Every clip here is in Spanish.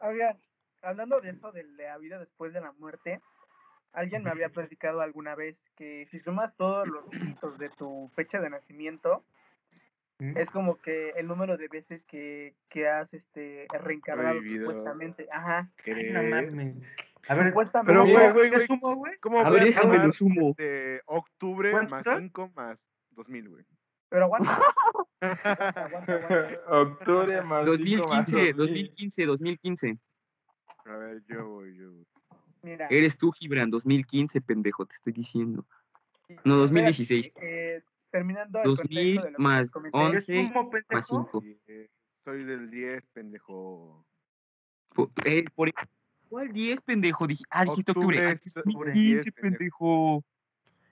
Oigan, hablando de eso, de la vida después de la muerte, alguien me había platicado alguna vez que si sumas todos los dígitos de tu fecha de nacimiento, ¿Mm? es como que el número de veces que, que has este reencarnado Revivido. supuestamente. Ajá. Ay, no. A ver, Supuestamente. Pero, ¿qué- güey, güey, güey. sumo, güey? ¿Cómo A ver, déjame lo sumo. este, octubre más ¿Cuánto? 5 más 2000, güey? Pero aguanta. aguanta, aguanta, aguanta. Octubre más cinco más 2015, 2000. 2015, 2015. A ver, yo voy, yo voy. Mira. Eres tú, Gibran, 2015, pendejo, te estoy diciendo. No, 2016. Espérate, eh, terminando el 2000 contexto de más les comenté, 11 ¿Qué sumo, más pendejo? 5. Sí, eh, soy del 10, pendejo. Por, eh, por- ¿Cuál 10, pendejo? Dij- ah, dijiste octubre. Octubre Ah, es- 2015, 10, pendejo.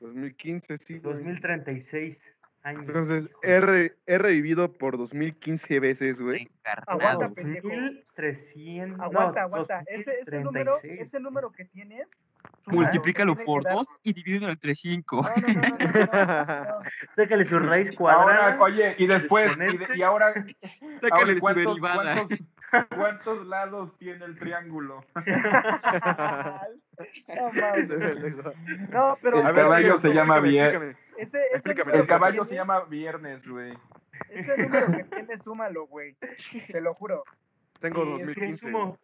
2015, sí, güey. 2036 años. Entonces, he, re- he revivido por 2015 veces, güey. Aguanta, pendejo. 2300. Aguanta, aguanta. Ese, ese número, 2036. ese número que tienes, Multiplícalo por que dar- 2 y divídelo entre 5. No. Sácale su raíz cuadrada. Ahora, oye, y después, y, de- y ahora, Sácale ahora su ¿cuántos, derivada. cuántos, cuántos lados tiene el triángulo? No, pero El caballo se llama número El caballo se llama viernes, güey. Ese número que tienes, súmalo, güey. Te lo juro. Tengo Sí, es que 2015. güey. sumo.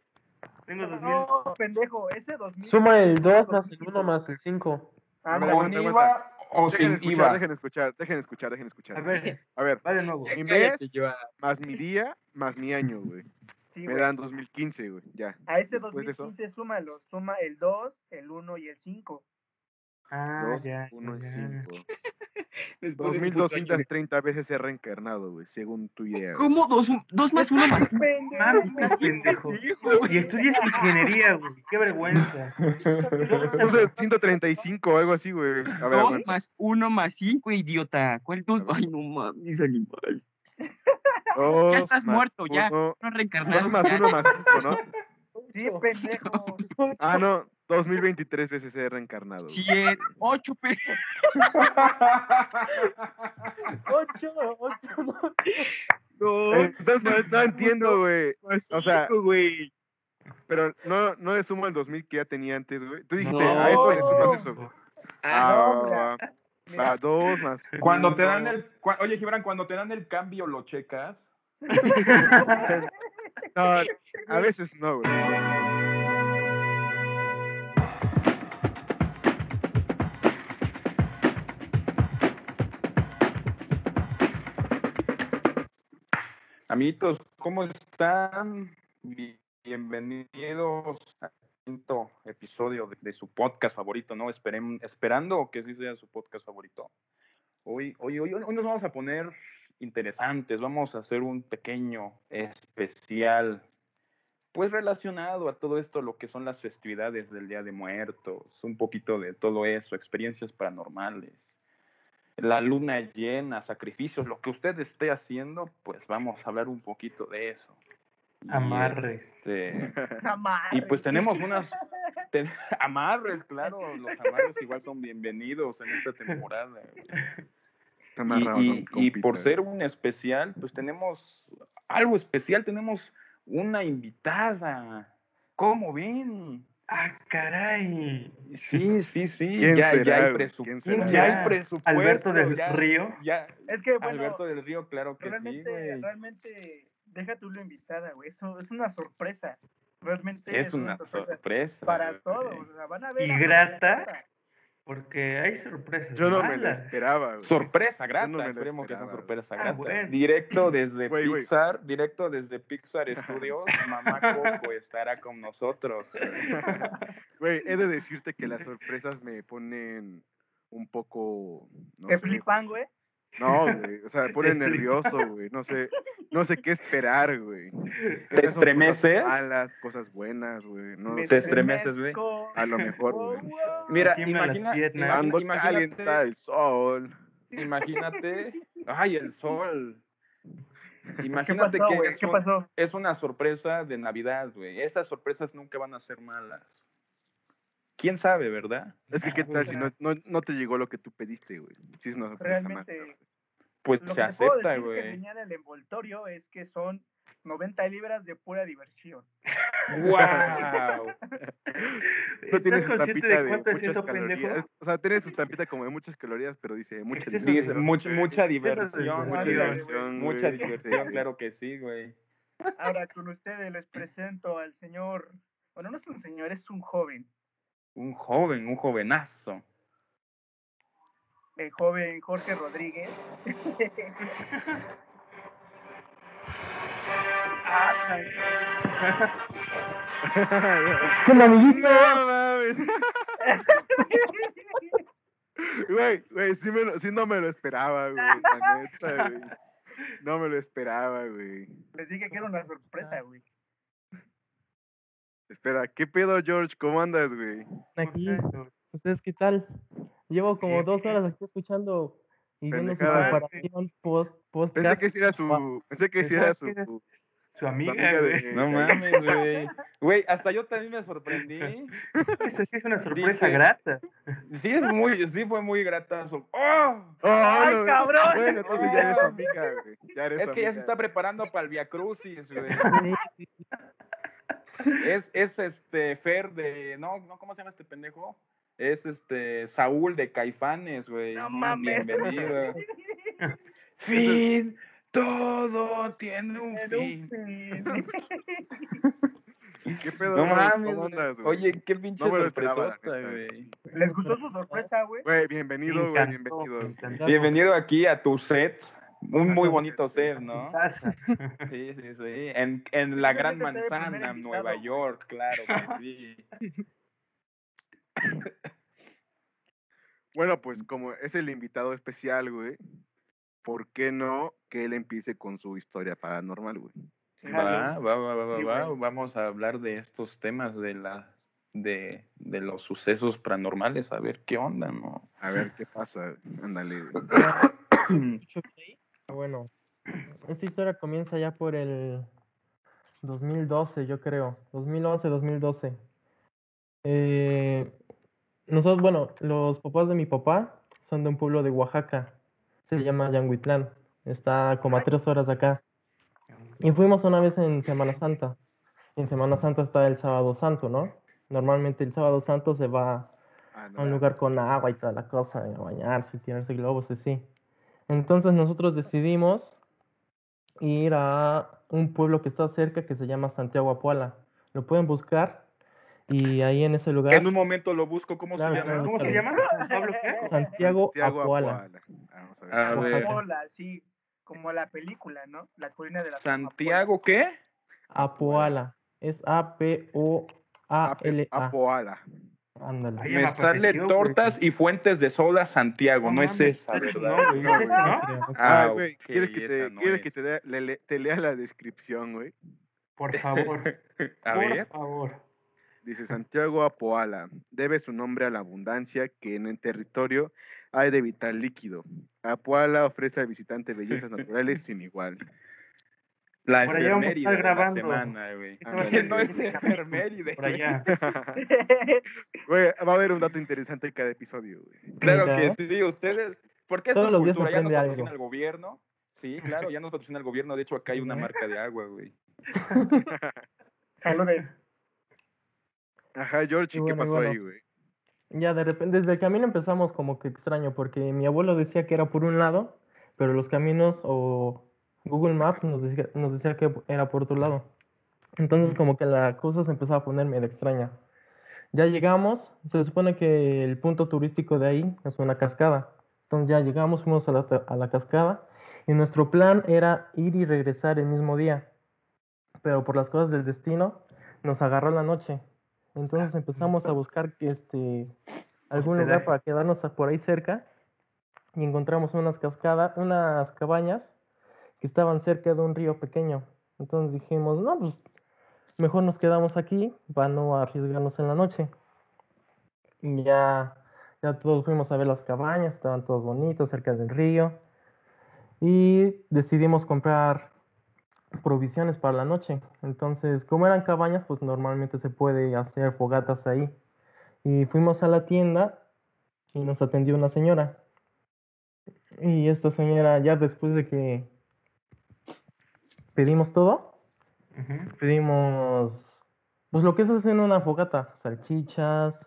Tengo 2000. No, pendejo, ese 2000. Suma el 2 más el 1 más el 5. Ah, ¿Con IVA o Dejen sin escuchar, IVA? dejen escuchar, dejen escuchar, dejen escuchar. A ver, A ver, va de nuevo. mi mes más mi día más mi año, güey. Sí, Me güey. dan 2015, güey. Ya. A ese después de eso. 2015 súmalo. Suma el 2, el 1 y el 5. Ah, 2, ya. 1 y ya. 5. Después de un puto año de- 2230 veces he reencarnado, güey, según tu idea. ¿Cómo? 2 más 1 más. Mames, estás pendejo. Y estudias ingeniería, güey. Qué vergüenza. Puse 135 o algo así, güey. A ver, 2 aguanta. más 1 más 5, idiota. ¿Cuál 2? Ay, no mames, animal. Dos estás más muerto, ya. uno- No reencarnado. 2 más ya. 1 más 5, ¿no? Sí, pendejo. Ah, no. 2023 veces he reencarnado. güey. 100, 8 pe... 8, 8, No, Eh, Entonces, no entiendo, güey. O sea, cinco, güey. Pero no, no le sumo el 2000 que ya tenía antes, güey. Tú dijiste, No. a eso le sumas eso. güey. Ah, no, Ah, va, dos más. Cuando te dan el, cua- oye Gibran, cuando te dan el cambio lo checas. No, a veces no, güey. Amiguitos, ¿cómo están? Bi- Bienvenidos quinto episodio de, su podcast favorito, ¿no? Esperando que sí sea su podcast favorito. Hoy, hoy, hoy, hoy nos vamos a poner interesantes, vamos a hacer un pequeño especial, pues relacionado a todo esto, lo que son las festividades del Día de Muertos, un poquito de todo eso, experiencias paranormales la luna llena, sacrificios, lo que usted esté haciendo, pues vamos a hablar un poquito de eso. Amarres. este, Amarre. y pues tenemos unas te- amarres, claro, los amarres igual son bienvenidos en esta temporada. Y, por ser un especial, pues tenemos algo especial, tenemos una invitada. ¿Cómo ven? Ah, caray. Sí, sí, sí. ¿Quién ya, será, ya, hay güey? presu- ¿Quién ya hay presupuesto. Alberto del ya- Río. Ya, Es que, bueno, Alberto del Río, claro que sí, güey. realmente, deja tú lo invitada, güey. Eso es una sorpresa. Realmente Es una sorpresa. Para güey. todos. O sea, van a ver. Y a- grata. Porque hay sorpresas. Yo no me malas. esperaba, güey. Sorpresa grata, no me lo esperemos que sea sorpresa Ah, grata. bueno. Directo desde. Pixar, directo desde Pixar Studios, Mamá Coco estará con nosotros. Güey, he de decirte que las sorpresas me ponen un poco. No sé. flipan, güey. No, güey. O sea, me pone nervioso, güey. No sé, no sé qué esperar, güey. ¿Te estremeces? Cosas malas, cosas buenas, güey. No Se estremeces, güey. A lo mejor, Wow, güey. wow. Mira, las imagina, Cuando imagínate, calienta el sol. imagínate, ay, el sol. ¿Qué Imagínate pasó, que es, ¿Qué un- pasó? es una sorpresa de Navidad, güey. Esas sorpresas nunca van a ser malas. ¿Quién sabe, verdad? Es que, ¿qué tal si no, no, no te llegó lo que tú pediste, güey? Sí, es una sorpresa mala. Realmente, Pues lo se que acepta, decir que güey. venía en el envoltorio es que son 90 libras de pura diversión. ¡Wow! No tiene ¿Estás su estampita de de muchas calorías. pendejo? O sea, tiene su estampita como de muchas calorías, pero dice mucha diversión. mucha, güey. mucha diversión, Mucha güey. diversión, Mucha güey. diversión, claro que sí, güey. Ahora con ustedes les presento al señor, bueno, no es un señor, es un joven, Un joven, un jovenazo. el joven Jorge Rodríguez. ¿Cómo, amiguito? No mames. Güey, güey, sí, me lo- sí no me lo esperaba, güey. La neta, güey. No me lo esperaba, güey. Les dije que era una sorpresa, güey. Espera, ¿qué pedo, George? ¿Cómo andas, güey? Aquí, ¿ustedes qué tal? Llevo como dos horas aquí escuchando y viendo su Pendejada. comparación post podcast. Pensé que era su. Pensé que era su. Su Su amiga, amiga güey. de. No mames, güey. Güey, hasta yo también me sorprendí. Esa sí es una sorpresa Dije- grata. Sí, es muy, sí fue muy gratazo. ¡Oh! ¡Oh, ¡Ay, no! cabrón! Bueno, entonces ya eres su amiga, güey. Ya eres Es su que ya se está preparando para el Via Crucis, güey. Sí, sí, Es, es este Fer de. No, no, ¿cómo se llama este pendejo? Es este Saúl de Caifanes, güey. No mames. Bienvenido. fin. Todo tiene un fin. ¿Qué pedo, No mames. ¿Cómo güey. andas, güey? Oye, qué pinche No sorpresota, güey. ¿Les gustó su sorpresa, güey? Güey, bienvenido, güey, bienvenido. Bienvenido aquí a tu set. Un muy bonito set, ¿no? Sí, sí, sí. En, en la Gran ser Manzana. Nueva York, claro que sí. Bueno, pues como es el invitado especial, güey, ¿por qué no que él empiece con su historia paranormal, güey? Va, va, va, va, va. Vamos a hablar de estos temas de las de, de los sucesos paranormales, a ver qué onda, ¿no? A ver qué pasa. Ándale. Ah, Bueno, esta historia comienza ya por el 2012, yo creo. 2011, 2012. Eh, nosotros, bueno, los papás de mi papá son de un pueblo de Oaxaca. Se llama Yanguitlán. Está como a tres horas de acá. Y fuimos una vez en Semana Santa. En Semana Santa está el Sábado Santo, ¿no? Normalmente el Sábado Santo se va Ah, a un lugar con agua y toda la cosa, a bañarse, tirarse globos, así. Entonces nosotros decidimos ir a un pueblo que está cerca que se llama Santiago Apuala. Lo pueden buscar y ahí en ese lugar, En un momento lo busco, ¿cómo Claro, se llama? ¿Cómo se llama? ¿Pablo qué? Santiago, Santiago Apuala. Apuala. Vamos a ver. A ver. Amapola, sí, como la película, ¿no? La colina de la Santiago, ¿qué? Apuala. Es A-P-O-A-L-A. Apoala. Ándale. Ay, Me me sale tortas y fuentes de soda Santiago, no, es esa, ¿verdad? No, güey, No, ese güey. no. Creo. Ah, güey, ok, ¿quieres que te, quieres que lea- le- le- te lea la descripción, güey? Por favor. A por ver. favor. Dice Santiago Apoala, debe su nombre a la abundancia que en el territorio hay de vital líquido. Apoala ofrece al visitante bellezas naturales sin igual. La Por allá vamos a enfermería estar grabando. semana, güey. Ese va a ser No es enfermería. Por allá. Güey, va a haber un dato interesante en cada episodio, güey. Claro que sí, ustedes. Porque esto Todos es cultura, ya nos patrocina el gobierno. Sí, claro, ya nos patrocina el gobierno. De hecho, acá hay una marca de agua, güey. Ajá, George, Y ¿y qué bueno, pasó bueno. ahí, güey? Ya de repente, desde el camino empezamos como que extraño, porque mi abuelo decía que era por un lado, pero los caminos o Google Maps nos decía, nos decía que era por otro lado. Entonces como que la cosa se empezaba a poner medio extraña. Ya llegamos, se supone que el punto turístico de ahí es una cascada. Entonces ya llegamos, fuimos a la, a la cascada y nuestro plan era ir y regresar el mismo día. Pero por las cosas del destino nos agarró la noche. Entonces empezamos a buscar este, algún lugar para quedarnos por ahí cerca y encontramos unas cascadas, unas cabañas que estaban cerca de un río pequeño. Entonces dijimos, no, pues mejor nos quedamos aquí para no arriesgarnos en la noche. Y ya, ya todos fuimos a ver las cabañas, estaban todos bonitos cerca del río. Y decidimos comprar provisiones para la noche. Entonces, como eran cabañas, pues normalmente se puede hacer fogatas ahí. Y fuimos a la tienda y nos atendió una señora. Y esta señora, ya después de que pedimos todo. Pedimos, pues lo que es hacer una fogata, salchichas,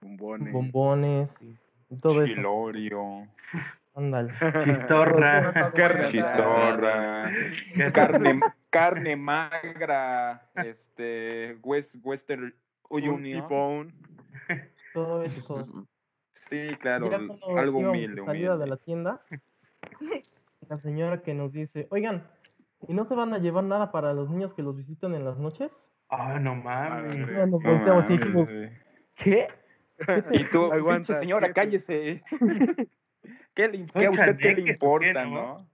Bombones. bombones, y todo eso. Chilorio, Ándale. Chistorra. Carne chistorra, carne, carne magra, este, West, Western Un Union. Todo eso, todo eso. Sí, claro, algo humilde, salida de la tienda, la señora que nos dice, oigan, ¿y no se van a llevar nada para los niños que los visitan en las noches? Ah, no mames. Ya nos No volteamos y mames, dijimos, güey. ¿qué? Y tú, Aguanta, pinche señora, ¿qué? cállese. ¿Qué le, ¿Son qué a usted qué le importa, no? no?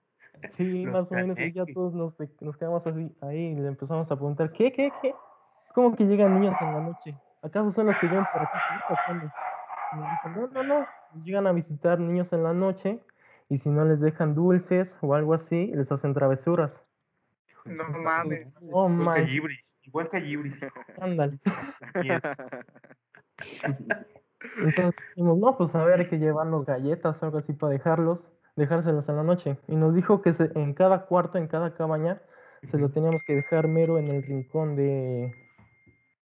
Sí, Los más o menos, y ya todos nos, nos quedamos así, ahí, y le empezamos a preguntar, ¿qué, qué, qué? ¿Cómo que llegan niños en la noche? ¿Acaso son los que llegan por aquí? Sí, ¿o cuándo?". Y nos dijo, no, no, no, llegan a visitar niños en la noche, y si no les dejan dulces o algo así, les hacen travesuras. No mames. Oh, Igual Callibris. Igual ándale. Bien. Entonces dijimos, no, pues a ver, hay que llevarnos galletas o algo así para dejarlos, dejárselas en la noche. Y nos dijo que se- en cada cuarto, en cada cabaña, se lo teníamos que dejar mero en el rincón de,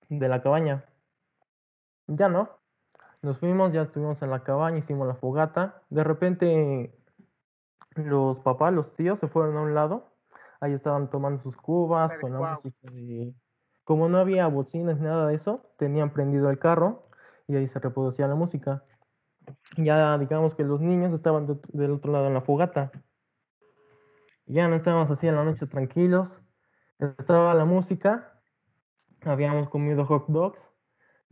de la cabaña. Ya no. Nos fuimos, ya estuvimos en la cabaña, hicimos la fogata. De repente, los papás, los tíos se fueron a un lado. Ahí estaban tomando sus cubas con la música de... Como no había bocinas nada de eso, tenían prendido el carro y ahí se reproducía la música. Ya digamos que los niños estaban de- del otro lado en la fogata. Ya no estábamos así en la noche tranquilos. Estaba la música, habíamos comido hot dogs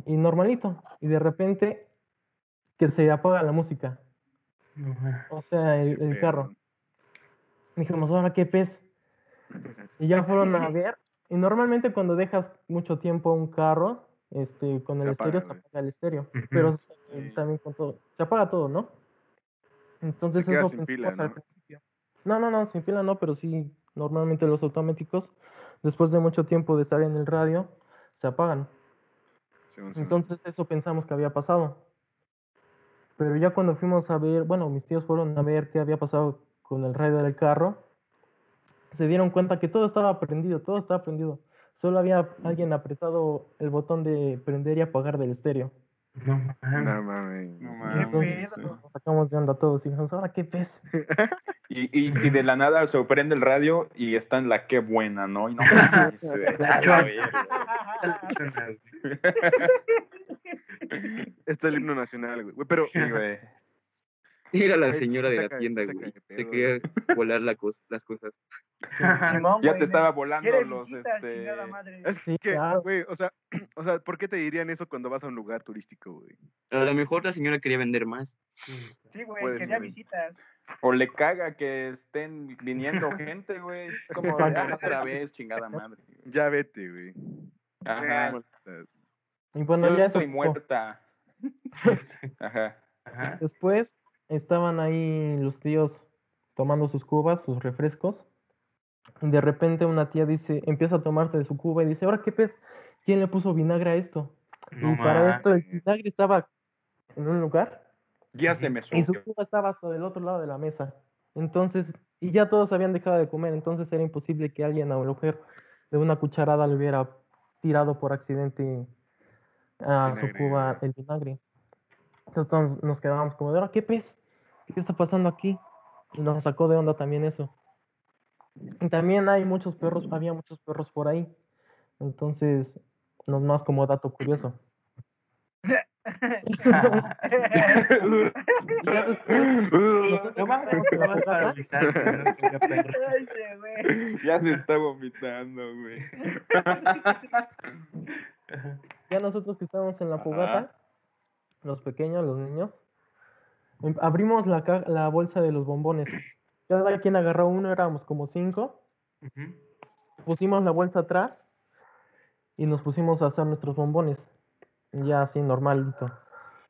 y normalito. Y de repente que se apaga la música, o sea, el, el carro. Dijimos, ahora qué pez. Y ya fueron a ver. Y normalmente cuando dejas mucho tiempo un carro, este, con Se el apaga, estéreo, se apaga el estéreo. Ujú. Pero eh, Sí. también con todo. Se apaga todo, ¿no? Entonces Se queda eso sin pila, pensamos al ¿no? principio. No, no, no, sin pila no, pero sí, normalmente los automáticos, después de mucho tiempo de estar en el radio, se apagan. Simón. Entonces eso pensamos que había pasado. Pero ya cuando fuimos a ver, bueno, mis tíos fueron a ver qué había pasado con el radio del carro, se dieron cuenta que todo estaba prendido, todo estaba prendido. Solo había alguien apretado el botón de prender y apagar del estéreo. No No mames. mames. No ¿Qué mames, pedo? güey. Nos sacamos de onda todos y dijimos, ahora qué pez. Y, y, y de la nada se prende el radio y está en la qué buena, ¿no? Y no mames, güey, a la verga. Este es el himno nacional, güey. Güey, Pero, Sí, güey. Era la señora de la tienda, güey. pedo, quería volar la cos- las cosas. Simón, Ya güey, te estaba volando los, visitas, este... chingada madre. es que, claro. güey, o sea, o sea, ¿por qué te dirían eso cuando vas a un lugar turístico, güey? A lo mejor la señora quería vender más. Sí, güey, quería ser. visitas. O le caga que estén viniendo gente, güey. Es como, "Ah, otra vez, chingada madre. güey". Ya vete, güey. Ajá. Y bueno, Yo ya estoy muerta. Ajá. Ajá. Después estaban ahí los tíos tomando sus cubas, sus refrescos. Y de repente una tía dice, empieza a tomarse de su cuba y dice, ahora qué pez, ¿quién le puso vinagre a esto? No y para esto el vinagre estaba en un lugar Ya se me y su subió. cuba estaba hasta del otro lado de la mesa. Entonces, y ya todos habían dejado de comer, entonces era imposible que alguien a lo mejor de una cucharada le hubiera tirado por accidente a su cuba el vinagre. Entonces todos nos quedábamos como de, ahora, ¿qué pez? ¿Qué está pasando aquí? Y nos sacó de onda también eso. Y también hay muchos perros, había muchos perros por ahí. Entonces, nos más como dato curioso. Ya después, se está vomitando, güey. ya nosotros que estábamos en la fogata, los pequeños, los niños, em- abrimos la, ca- la bolsa de los bombones. Cada quien agarró uno, éramos como cinco. Pusimos la bolsa atrás y nos pusimos a hacer nuestros bombones. Ya así, normalito.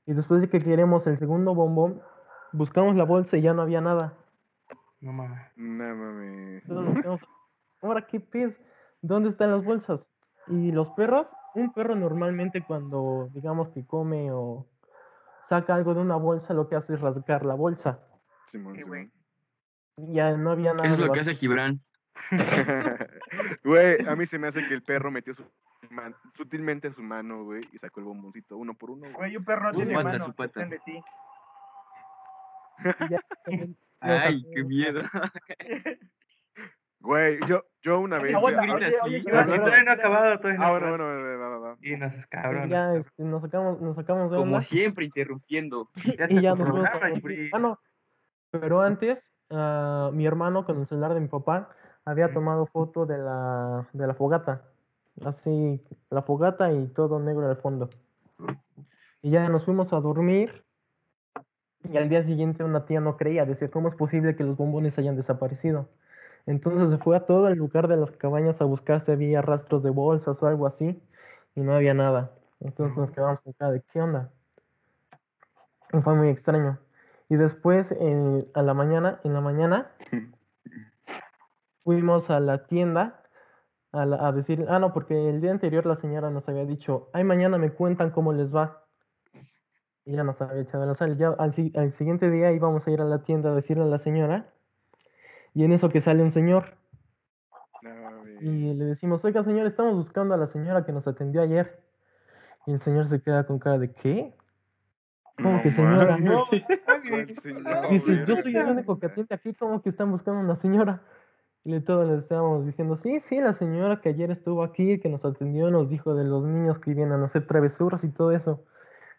Y después de que queremos el segundo bombón, buscamos la bolsa y ya no había nada. No mames. No mames. Entonces nos quedamos, ahora qué pez, ¿dónde están las bolsas? Y los perros, un perro normalmente cuando digamos que come o saca algo de una bolsa, lo que hace es rasgar la bolsa. Simón. Simón. Y Ya no había nada. Eso es lo que hace Gibran. Güey, a mí se me hace que el perro metió su man- sutilmente su mano, güey, y sacó el bomboncito uno por uno, güey. Un perro no Su tiene pata, mano. su pata. de ti. Ya Ay, qué miedo. Güey, yo, yo una vez... Aguanta, grita así. todavía no ha acabado, todavía no Ah, ha bueno, bueno, va, va, va. Y nos cabrón. ya este, nos sacamos, nos sacamos de Como siempre, interrumpiendo. Ya y ya tu nos fuimos a programa, dormir. Yuri. Ah, no. Pero antes, ah, mi hermano con el celular de mi papá había tomado foto de la, de la fogata. Así, la fogata y todo negro al fondo. Y ya nos fuimos a dormir. Y al día siguiente una tía no creía, decía, ¿cómo es posible que los bombones hayan desaparecido? Entonces se fue a todo el lugar de las cabañas a buscar si había rastros de bolsas o algo así. Y no había nada. Entonces nos quedamos con cara de, ¿qué onda? Y fue muy extraño. Y después, eh, a la mañana, en la mañana, fuimos a la tienda a, la- a decir, ah, no, porque el día anterior la señora nos había dicho, ay, mañana me cuentan cómo les va. Y ya nos había echado la sal. Ya al, al siguiente día íbamos a ir a la tienda a decirle a la señora, y en eso que sale un señor, No, y le decimos, oiga, señor, estamos buscando a la señora que nos atendió ayer. Y el señor se queda con cara de, ¿qué? ¿Cómo No que señora? No, ¿Cuál señor, Dice, yo soy el único que atiende aquí, como que están buscando una señora. Y le todos le estábamos diciendo, sí, sí, la señora que ayer estuvo aquí, que nos atendió, nos dijo de los niños que vienen a hacer travesuras y todo eso.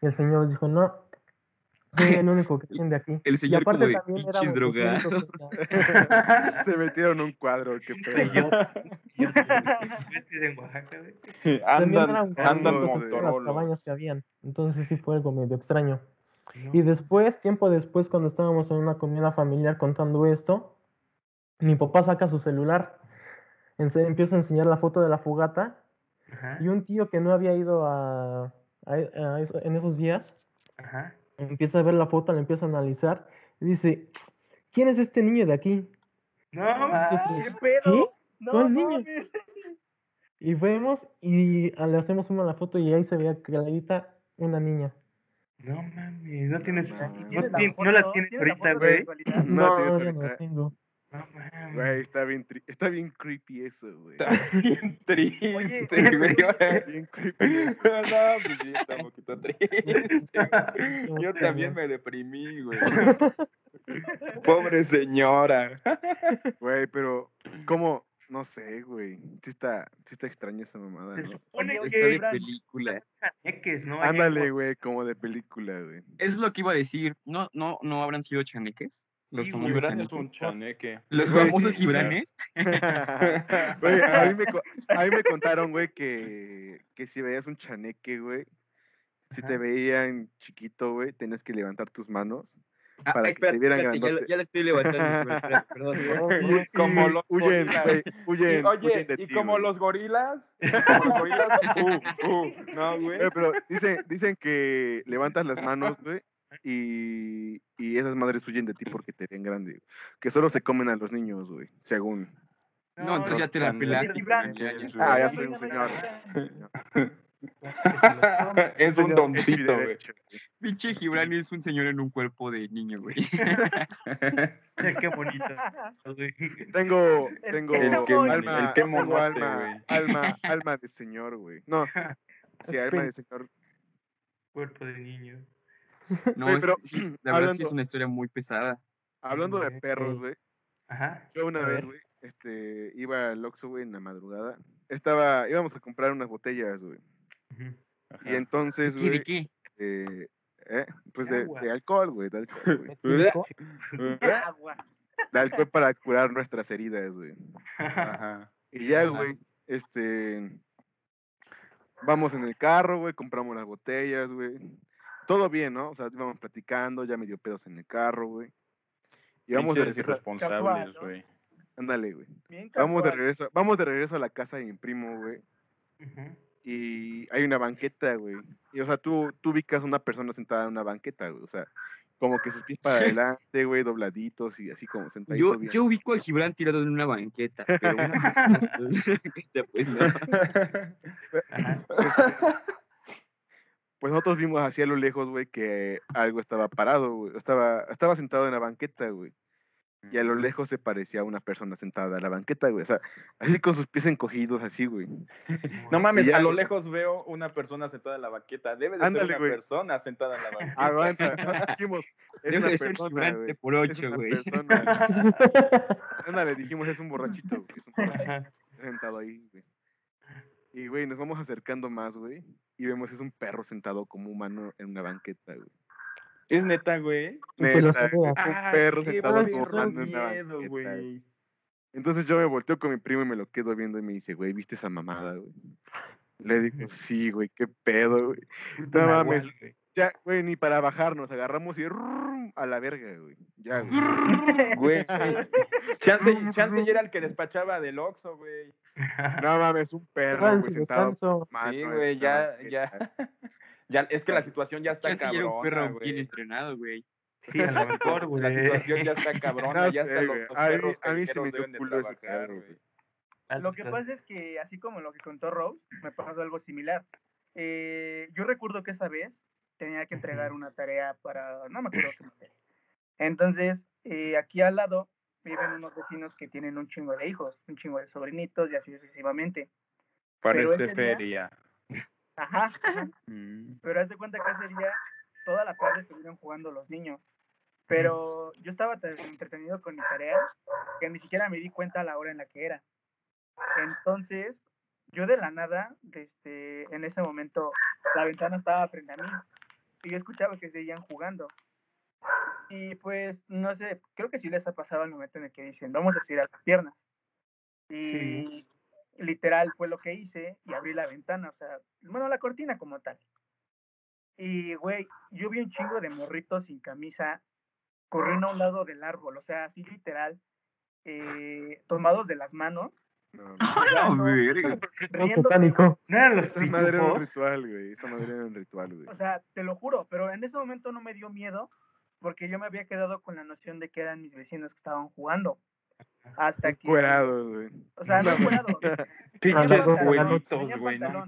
Y el señor les dijo, no, soy el único que aquí. El y señor como aparte de, también Se metieron un cuadro, qué pedo. yo, yo, ¿ves que es en Oaxaca, güey? También Andan, las cabañas que habían. Entonces sí fue algo medio extraño. No. Y después, tiempo después, cuando estábamos en una comida familiar contando esto, mi papá saca su celular, empieza a enseñar la foto de la fogata Ajá, y un tío que no había ido a, a a eso- en esos días ajá. Empieza a ver la foto, la empieza a analizar y dice, ¿quién es este niño de aquí? No, Nosotros, ¿Qué pedo? No, ¿Cuál niño? mames. Y vemos y a- le hacemos una a la foto y ahí se veía clarita una niña. no mames, no tienes, No no, mames. ¿Tienes tien- no la tienes ¿Tienes la ahorita, güey. No, No, tienes ya no la ahorita. tengo. No mames. Güey, está bien, tri- está bien creepy eso, güey. Está bien triste, Oye, güey. Bien creepy eso. No, pues sí, está un poquito triste. Yo Qué también me deprimí, güey. Pobre señora. Güey, pero, ¿cómo? No sé, güey. Sí está, sí está extraña esa mamada, Se ¿no? supone Oye, Está de que película. chaneques, ¿no? Ándale, güey, como de película, güey. Es lo que iba a decir. ¿No, no, no habrán sido chaneques? Los famosos es un chaneque. Los Güey, famosos sí, gibranes. Güey, a mí me, a mí me contaron, güey, que, que si veías un chaneque, güey, si te veían chiquito, güey, tenías que levantar tus manos. Ah, para que te vieran espérate, ya, ya la estoy levantando. Gibran, espérate, perdón. No, Y como los huyen, Y, huyen, oye, huyen de y ti, como los gorilas, como los gorilas, uh, uh, no, güey. Güey, pero dicen, dicen que levantas las manos, güey, y, y esas madres huyen de ti porque te ven grande. güey. Que solo se comen a los niños, güey, según. No, entonces ya te la pelaste. Ah, ya no, soy no, un no, señor. no, no. es un doncito, güey. Pinche Gibran es un señor en un cuerpo de niño, güey. Qué bonito. Tengo, tengo que- el que- alma, el que tengo monote, alma, güey. alma, alma de señor, güey. No, sí, alma de señor. Cuerpo de niño. No, Güey, es- pero, sí, la verdad sí hablando- es una historia muy pesada. Hablando de perros, güey. Ajá. Yo una vez, güey, este, iba al Oxxo, güey, en la madrugada. Estaba, íbamos a comprar unas botellas, güey. Y entonces, ¿Qué, de güey, qué? eh, eh, pues de, alcohol, güey, de alcohol, güey. Agua. De alcohol para curar nuestras heridas, güey. Ajá. Y ya, güey, este, vamos en el carro, güey, compramos las botellas, güey. Todo bien, ¿no? O sea, íbamos platicando, ya me dio pedos en el carro, güey. Y vamos de regreso, irresponsables, güey. ándale, güey. Bien Vamos de regreso, vamos de regreso a la casa de mi primo, güey. Y hay una banqueta, güey. Y, o sea, tú, tú ubicas a una persona sentada en una banqueta, güey. O sea, como que sus pies para adelante, güey, dobladitos y así como sentadito Yo, bien. yo ubico a Gibran tirado en una banqueta, pero una banqueta, pues no. Pues nosotros vimos hacia lo lejos, güey, que algo estaba parado, güey. Estaba, estaba sentado en la banqueta, güey. y a lo lejos se parecía a una persona sentada en la banqueta, güey. O sea, así con sus pies encogidos, así, güey. No mames, ya- a lo lejos veo una persona sentada en la banqueta. Debe de Ándale, ser una güey. persona sentada en la banqueta. Aguanta, no dijimos, es Debe una de persona, güey. por Es ocho, güey. persona. Ándale, dijimos, es un borrachito, güey. Es un borrachito sentado ahí, güey. Y, güey, nos vamos acercando más, güey. Y vemos, es un perro sentado como humano en una banqueta, güey. Es neta, güey. Neta, un perro sentado humano en una miedo, banqueta, güey. güey. Entonces yo me volteo con mi primo y me lo quedo viendo y me dice, güey, ¿viste esa mamada, güey? Le digo, sí, güey, qué pedo, güey. No mames. güey. Ya, güey, ni para bajarnos, agarramos y a la verga, güey. Ya, güey. Güey. Chance, chance era el que despachaba del Oxxo, güey. No mames, un perro, güey, sentado. mano Sí, güey, ya, ya. Ya, es que la situación ya está ya era un cabrona, perro güey. bien entrenado, güey. Sí, a lo mejor, güey. La situación ya está cabrona, ya sé, los, los A mí- callejeros me dio culo ese güey. Lo que pasa es que, así como lo que contó Rose, me pasó algo similar. Yo recuerdo que esa vez tenía que entregar una tarea para, no me acuerdo qué materia. Entonces, eh, aquí al lado viven unos vecinos que tienen un chingo de hijos, un chingo de sobrinitos y así sucesivamente. Parece ese día- feria. Ajá, ajá. Mm. Pero haz de cuenta que ese día, toda la tarde estuvieron jugando los niños. Pero yo estaba tan entretenido con mi tarea que ni siquiera me di cuenta a la hora en la que era. Entonces, yo de la nada, este, en ese momento, la ventana estaba frente a mí y yo escuchaba que seguían jugando. Y pues, no sé, creo que sí les ha pasado el momento en el que dicen, vamos a estirar las piernas. Y literal fue lo que hice y abrí la ventana, o sea, bueno, la cortina como tal. Y, güey, yo vi un chingo de morritos sin camisa corriendo a un lado del árbol, o sea, así literal, eh, tomados de las manos, No. Rock riéndose, satánico. No eran los Esa madre era un ritual, güey. Esa madre era un ritual, güey. O sea, te lo juro, pero en ese momento no me dio miedo porque yo me había quedado con la noción de que eran mis vecinos que estaban jugando. Hasta que. Cuerados, güey. O sea, no No, cuerados. Pinches güey, ¿no?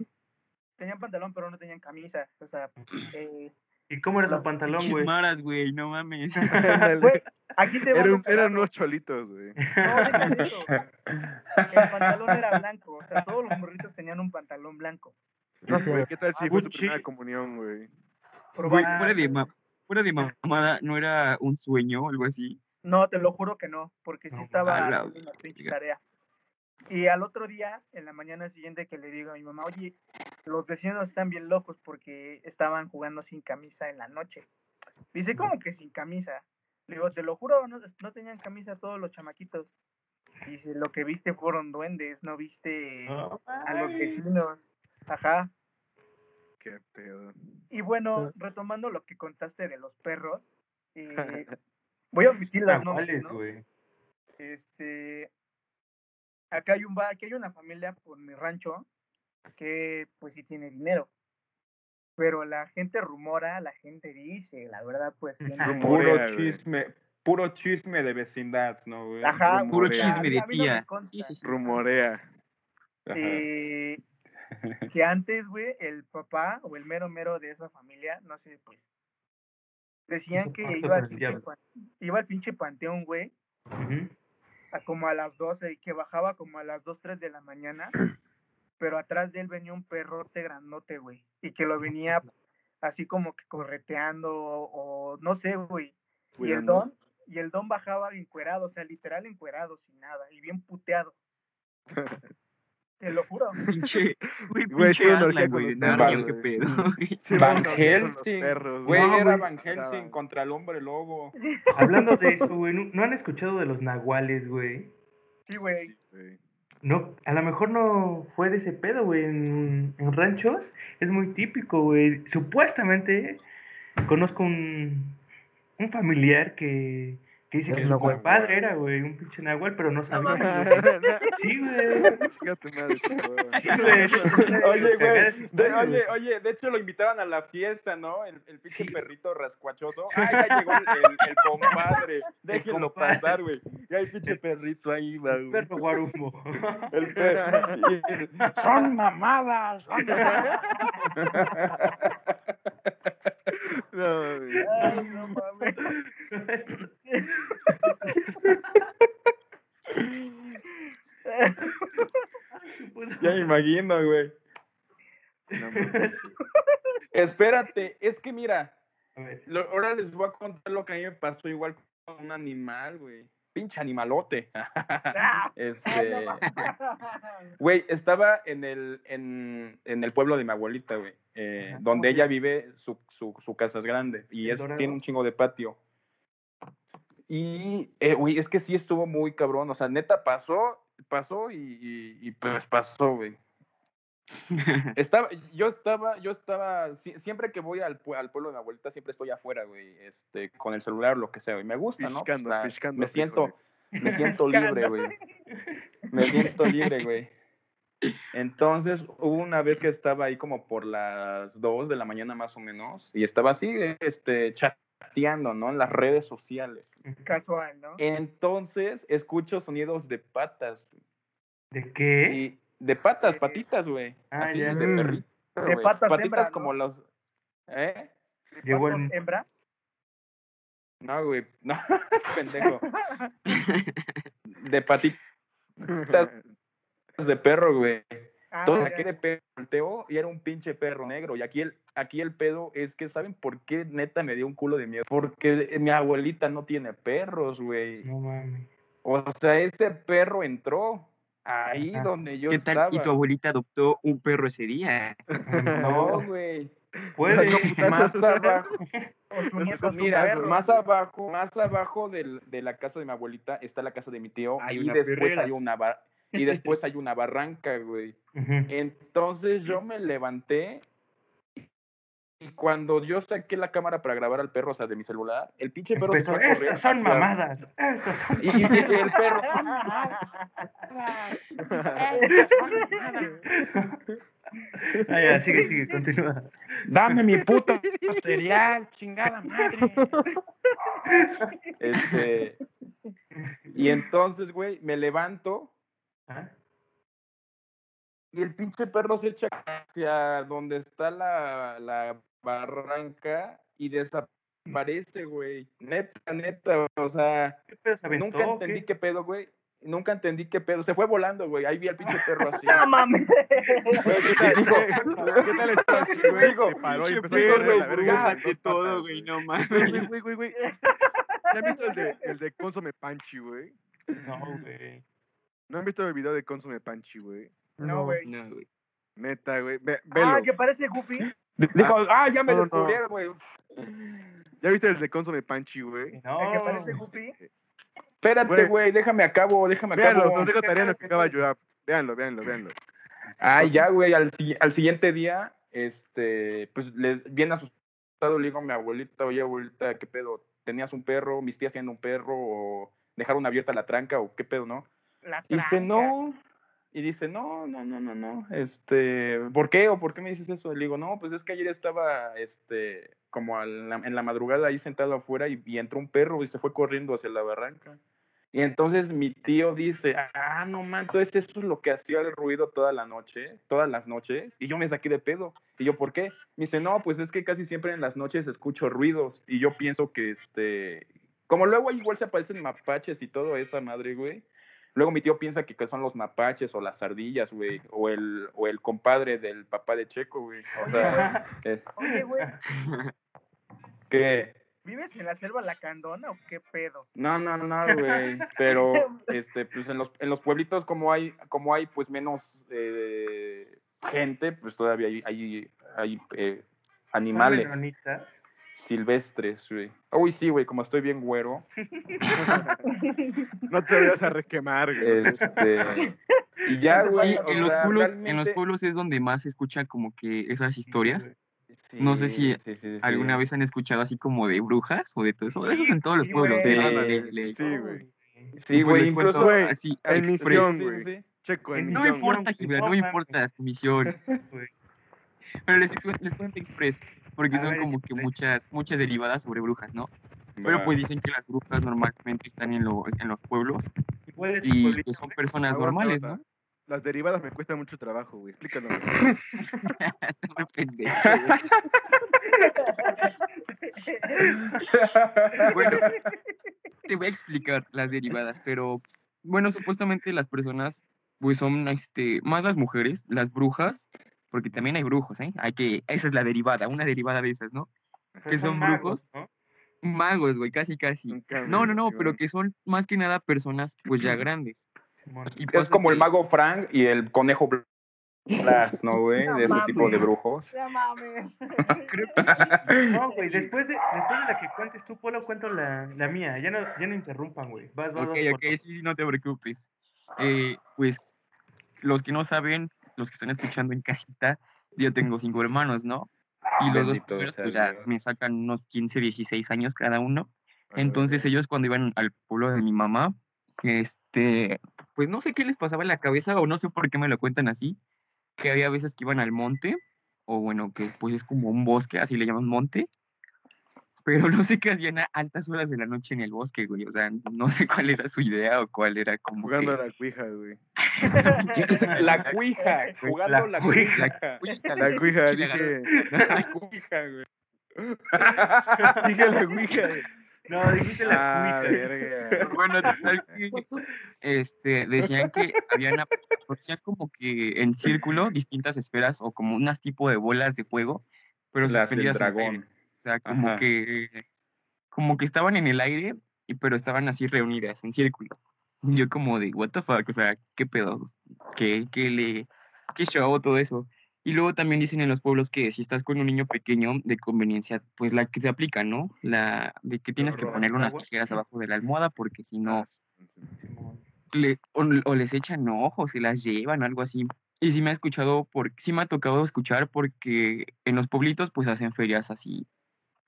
Tenían pantalón, pero no tenían camisa. O sea, eh, ¿Y cómo era su Los pantalón, güey? maras, güey, no mames. Güey, aquí te Era un- eran unos cholitos, güey. No, eso. El pantalón era blanco. O sea, todos los morritos tenían un pantalón blanco. No sé. Güey, ¿qué tal si fue su Gucci. primera comunión, güey? Fuera de, ma- fuera de mamada, ¿no era un sueño o algo así? No, te lo juro que no, porque sí No, estaba a la pinche tarea. Y al otro día, en la mañana siguiente, que le digo a mi mamá, oye, los vecinos están bien locos porque estaban jugando sin camisa en la noche. Dice, ¿cómo que sin camisa? Le digo, te lo juro, no, no tenían camisa todos los chamaquitos. Dice, lo que viste fueron duendes, no viste a los vecinos. Ajá. Qué pedo. Y bueno, Ah. retomando lo que contaste de los perros, eh, voy a omitir los nombres, este acá hay un aquí hay una familia por mi rancho que pues sí tiene dinero. Pero la gente rumora la gente dice la verdad pues Puro chisme, puro chisme de vecindad, ¿no, güey? ajá Puro chisme de no tía. consta, Sí, sí, sí. Rumorea. Ajá. eh, que antes güey el papá o el mero mero de esa familia no sé pues decían Hizo que iba al pinche pan- iba al pinche panteón güey. A como a las 12 y que bajaba como a las 2, 3 de la mañana, pero atrás de él venía un perrote grandote, güey, y que lo venía así como que correteando o, o no sé, güey. Y el don, y el don bajaba encuerado, o sea, literal encuerado, sin nada, y bien puteado. Te lo juro. Pinche, güey, Güey, sí, pinche con güey, Narnia, qué pedo, Van Helsing. perros, Güey, No, era güey. Van Helsing contra el hombre lobo. Hablando de eso, güey, ¿no, no han escuchado de los nahuales, güey? Sí, güey. Sí, güey. No, a lo mejor no fue de ese pedo, güey. En, ranchos es muy típico, güey. Supuestamente conozco un, un familiar que, que dice Es que su nahual. compadre era, güey, un pinche nahual, pero no sabía. güey. Sí, güey. Chica tu madre, esta hueva. Sí, güey. Oye, güey, de- oye, oye, de hecho lo invitaban a la fiesta, ¿no? El, el pinche Sí. perrito rascuachoso. Ah, ya llegó el, el- el compadre. Déjenlo compadre. pasar, güey. Ya hay pinche perrito ahí, va, güey. Perro guarumbo. El perro. Son mamadas. son mamadas. No, mami. Ay, no mames. ya me imagino, güey. No, pues Espérate, es que mira, ahora les voy a contar lo que a mí me pasó igual con un animal, güey. Pinche animalote. este. Güey, estaba en el, en, en el pueblo de mi abuelita, güey eh, Ajá. donde ella vive, su, su, su casa es grande y tiene un chingo de patio. Y, eh, güey, es que sí estuvo muy cabrón. O sea, neta pasó, pasó y, y, y, pues pasó, güey. Estaba, yo estaba, yo estaba, si- siempre que voy al, pue- al pueblo de mi abuelita, siempre estoy afuera, güey, este, con el celular, lo que sea, y me gusta, ¿no? Pues, Piscando, la- piscando me siento, me siento libre, güey. Me siento libre, güey. Entonces, hubo una vez que estaba ahí como por las 2 de la mañana más o menos, y estaba así, este, chateando, ¿no? En las redes sociales. Casual, ¿no? Entonces, escucho sonidos de patas, ¿De qué? y de patas, Sí. patitas, güey. Ah, Así, ya. de perrito. De güey. patas Patitas hembra, ¿no? como los. ¿Eh? Llegó el- ¿Patas hembra? No, güey. No, pendejo. De patitas de perro, güey. Ah, Todo de perro volteó y era un pinche perro negro. Y aquí el, aquí el pedo es que, ¿saben por qué neta me dio un culo de miedo? Porque mi abuelita no tiene perros, güey. No mames. O sea, ese perro entró ahí Ajá. donde yo ¿Qué tal? estaba. Y tu abuelita adoptó un perro ese día. No, güey. Puede. Más abajo. Nieto Mira, perro. más abajo, más abajo del- de la casa de mi abuelita está la casa de mi tío Hay una después perrera. hay una y después hay una barranca, güey. Entonces yo me levanté y cuando yo saqué la cámara para grabar al perro, o sea, de mi celular, el pinche perro se Empezó, a correr esas son mamadas. Esas son Y, y- el perro, "Son mamadas, esas son mamadas". Ah, ya, sigue, sigue, continúa. Dame mi puto cereal, chingada madre. Este, y entonces, güey, me levanto Y el pinche perro se echa hacia donde está la, la barranca y desaparece, güey. Neta, neta, o sea, ¿Qué pedo se aventó? nunca entendí qué? qué pedo, güey. Nunca entendí qué pedo. Se fue volando, güey. Ahí vi al pinche perro así. No mames. ¿qué tal, güey? ¿Qué tal está así, güey? Digo, Se paró y empezó a correr la verga. bruja en de dos todo, patas, güey, güey. no mames. Güey, güey, güey, güey, güey. ¿Ya han visto el de, el de Consome Panchi, güey? No, güey. ¿No han visto el video de Consome Panchi, güey? No, güey. No, güey. Neta, güey. Ve, Ah, que parece Goofy. Dijo, ah, ya me No, no. descubrieron, güey. ¿Ya viste el de Consome Panchi, güey? No. El que parece Goofy. Espérate, Güey. déjame acabo, déjame Véanlo, acabo. los dejo tarea en lo que acaba de ayudar. Véanlo, véanlo, véanlo. Ah, ya, güey, al, al siguiente día, este, pues, les, bien asustado, le digo a mi abuelita, oye, abuelita, ¿qué pedo? ¿Tenías un perro? ¿Mis tías tienen un perro? ¿O dejaron abierta la tranca? ¿O qué pedo, no? La Y dice, no. Y dice, no, no, no, no, no. Este, ¿por qué? ¿O por qué me dices eso? Le digo, no, pues es que ayer estaba, este, como la- en la madrugada ahí sentado afuera y, y entró un perro y se fue corriendo hacia la barranca. Y entonces mi tío dice, ah, no man, entonces eso es lo que hacía el ruido toda la noche, todas las noches. Y yo me saqué de pedo. Y yo, ¿por qué? Me dice, no, pues es que casi siempre en las noches escucho ruidos. Y yo pienso que, este, como luego igual se aparecen mapaches y todo esa madre, güey. Luego mi tío piensa que, que son los mapaches o las ardillas, güey, o el, o el compadre del papá de Checo, güey. O sea, es Oye, güey, que... ¿vives en la selva lacandona o qué pedo? No, no, no, güey. Pero, este, pues en los, en los pueblitos como hay, como hay pues menos eh, gente, pues todavía hay, hay, hay, eh, animales. Silvestres, güey. Uy, sí, güey, como estoy bien güero, No te vayas a requemar, güey. este, y ya, güey. Sí, en los sea, pueblos, en los realmente- pueblos es donde más se escucha como que esas historias. Sí, no sé si sí, sí, sí. ¿Alguna vez han escuchado así como de brujas o de todo eso? Eso es en todos los Sí, pueblos. güey. de- de- de- Sí, güey. Sí, güey, incluso... Güey, así, en express. misión, güey. sí. Checo, en No misión. importa, güey, Gibran, no no importa tu misión. güey. Pero les, les cuento express, porque A son ver, como que muchas, muchas derivadas sobre brujas, ¿no? Pero pues dicen que las brujas normalmente están en los, en los pueblos ¿Cuál es tu y que son personas Aguanta, normales. ¿no? Las derivadas me cuestan mucho trabajo, güey. Explícalo. Qué pendejo, güey. Bueno, te voy a explicar las derivadas, pero bueno, supuestamente las personas pues son este, más las mujeres, las brujas, porque también hay brujos, ¿eh? Hay que, esa es la derivada, una derivada de esas, ¿no? Que son brujos. ¿no? Magos, güey, casi, casi. No, no, no, sí, pero que son más que nada personas, pues ya grandes. Y Es como el mago Frank y el conejo Blas, ¿no, güey? No De ese tipo de brujos. No mames. Creo que sí. No, güey, después de, después de la que cuentes tú, Polo, cuento la, la mía. Ya no, ya no interrumpan, güey. Vas, vas, Ok, vas, ok, sí, sí, no te preocupes. Eh, pues los que no saben, los que están escuchando en casita, yo tengo cinco hermanos, ¿no? Y los dos Bendito pues ya me sacan unos 15, 16 años cada uno. Entonces ellos cuando iban al pueblo de mi mamá, este, pues no sé qué les pasaba en la cabeza o no sé por qué me lo cuentan así, que había veces que iban al monte, o bueno, que pues es como un bosque, así le llaman monte, pero no sé qué hacían a altas horas de la noche en el bosque, güey, o sea, no sé cuál era su idea o cuál era como Jugando que... a la cuija, güey. La cuija, jugando la cuija. Ouija, La cuija, la dije. La cuija, güey. Dije la cuija. güey. No, dijiste la Ah, cuija. verga. Bueno, total que, este, decían que habían, ap- hacían como que en círculo distintas esferas o como unas tipo de bolas de fuego, pero Las del suspendidas en el aire. dragón. Sea, como Ajá. que, como que estaban en el aire, y, pero estaban así reunidas en círculo. Y Yo como de, what the fuck, o sea, qué pedo, qué, qué le, qué show, todo eso. Y luego también dicen en los pueblos que si estás con un niño pequeño, de conveniencia, pues la que se aplica, ¿no? La de que tienes que ponerle unas tijeras abajo de la almohada porque si no, Simón. le- o, o les echan ojos, se las llevan, algo así. Y sí me ha escuchado, por, sí me ha tocado escuchar porque en los pueblitos pues hacen ferias así,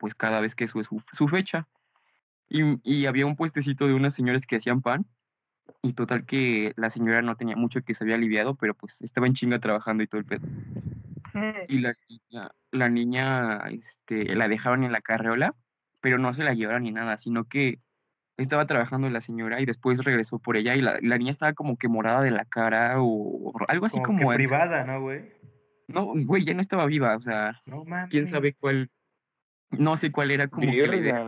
pues cada vez que es su, su, fecha. Y, y había un puestecito de unas señoras que hacían pan y total que la señora no tenía mucho que se había aliviado, pero pues estaba en chinga trabajando y todo el pedo. Y la niña, la niña este, la dejaron en la carreola, pero no se la llevaron ni nada, sino que estaba trabajando la señora y después regresó por ella y la, la niña estaba como que morada de la cara o, o algo así Como, como... que privada, ¿no, güey? No, güey, ya no estaba viva, o sea, No quién sabe cuál... No sé cuál era como que la idea.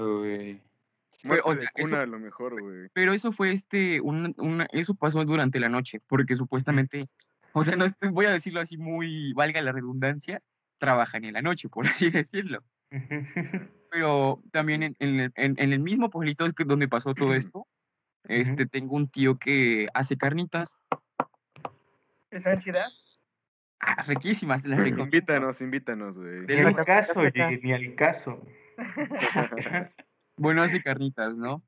Fue- o de eso- a lo mejor, güey. Pero eso fue este, un, una- eso pasó durante la noche, porque supuestamente, o sea, no estoy- voy a decirlo así muy, valga la redundancia, trabajan en la noche, por así decirlo. Pero también en, en el, en- en el mismo pueblito es que donde pasó todo esto, este, tengo un tío que hace carnitas, ¿Están chidas? Ah, riquísimas, las recomiendo. Invítanos, invítanos, güey. De Ni al caso, oye, ni al caso. Bueno, hace carnitas, ¿no?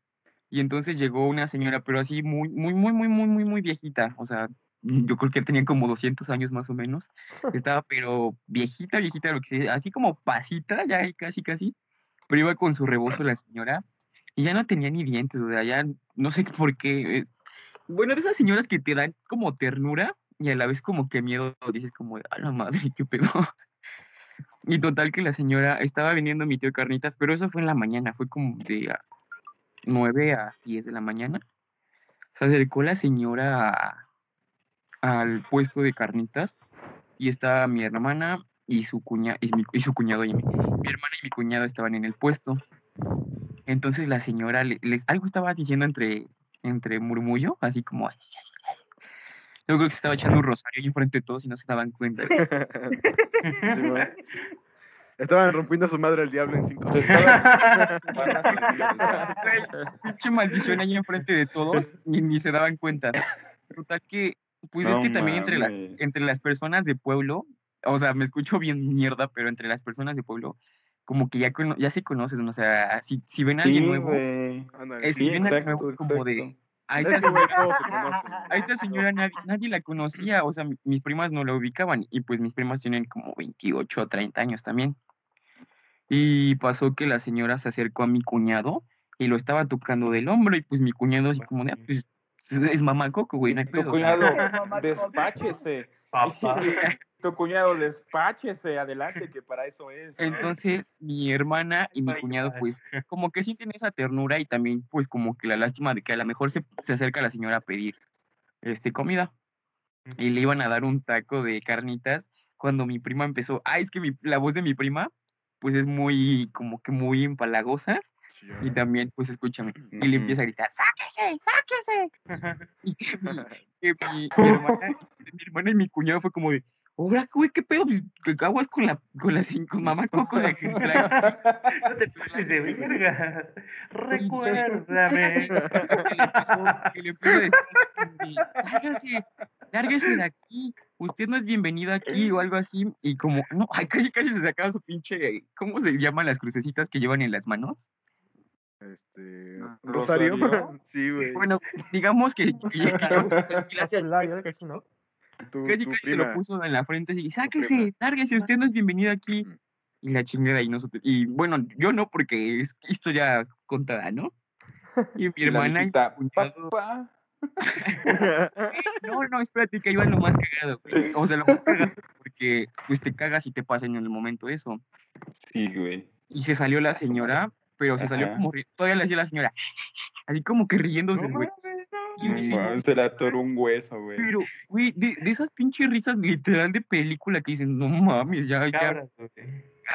Y entonces llegó una señora, pero así muy, muy, muy, muy, muy, muy, muy viejita. O sea, yo creo que tenía como 200 años más o menos. Estaba, pero viejita, viejita, lo que sea, así como pasita, ya casi, casi. Pero iba con su rebozo la señora y ya no tenía ni dientes, o sea, ya no sé por qué. eh, Bueno, de esas señoras que te dan como ternura y a la vez como que miedo, dices como, a la madre, qué pedo. Y total que la señora estaba vendiendo mi tío carnitas, pero eso fue en la mañana, fue como de a 9 a 10 de la mañana. Se acercó la señora al puesto de carnitas y estaba mi hermana y su cuña y, mi- su cuñado y mi, hermana y mi cuñado estaban en el puesto. Entonces la señora le- les algo estaba diciendo entre entre murmullo, así como "Ay, ay, ay". Yo creo que se estaba echando un rosario ahí enfrente de todos y no se daban cuenta. Sí, güey. Estaban rompiendo a su madre el diablo en cinco Se segundos. estaba- Güey, pinche maldición ahí enfrente de todos y ni se daban cuenta. Total que, pues es que también entre, la- entre las personas de pueblo, o sea, me escucho bien mierda, pero entre las personas de pueblo, como que ya, ya se conocen, o sea, si, si ven a alguien Sí, nuevo, Eh, sí. si Sí, ven a alguien nuevo es como de. A Es esta señora, a esta nadie, nadie la conocía, o sea, mi- mis primas no la ubicaban y pues mis primas tienen como 28 o 30 años también. Y pasó que la señora se acercó a mi cuñado y lo estaba tocando del hombro y pues mi cuñado así como de, "Ah, pues es, mamá Coco, güey, no hay Tu pedo", o sea, cuñado, despáchese. Papá. Tu cuñado, despáchese, adelante, que para eso es. ¿no? Entonces mi hermana y mi Ay, cuñado pues como que sienten esa ternura y también pues como que la lástima de que a lo mejor se, se acerca la señora a pedir este comida y le iban a dar un taco de carnitas cuando mi prima empezó, ah, es que mi- la voz de mi prima pues es muy como que muy empalagosa Y también, pues, escúchame. Y le empieza a gritar, ¡sáquese, sáquese! Y que mi, que mi, mi hermana, mi hermana y mi cuñado fue como de, ahora, güey, ¿qué pedo? Pues, ¿Qué aguas con la, con la, cin- con mamá Coco de que la- No te pases de verga. Recuérdame. que le empezó, que a decir así como de, "Sálgase, lárguese de aquí, usted no es bienvenido aquí o algo así, y como, no, ay, casi casi se sacaba su pinche, ¿cómo se llaman las crucecitas que llevan en las manos? Este. Ah, Rosario. ¿Rosario? sí, güey. Bueno, digamos que, que, que- que- que- así, ¿no? Tu, casi tu casi se lo puso en la frente así, sáquese, lárguese, usted no es bienvenido aquí. Y la chingada y nosotros, y bueno, yo no porque es historia contada, ¿no? Y mi Y hermana y papá. No, no, espérate, que iba lo más cagado, güey. O sea, lo más cagado porque pues te cagas y te pasa en el momento eso. Sí, güey. Y se salió la señora, pero se salió como todavía le decía la señora, así como que riéndose, No güey. Y No se le atoró un hueso, güey. pero, güey, de, de esas pinches risas literal de película que dicen, no mames, ya, ya. cabras, güey.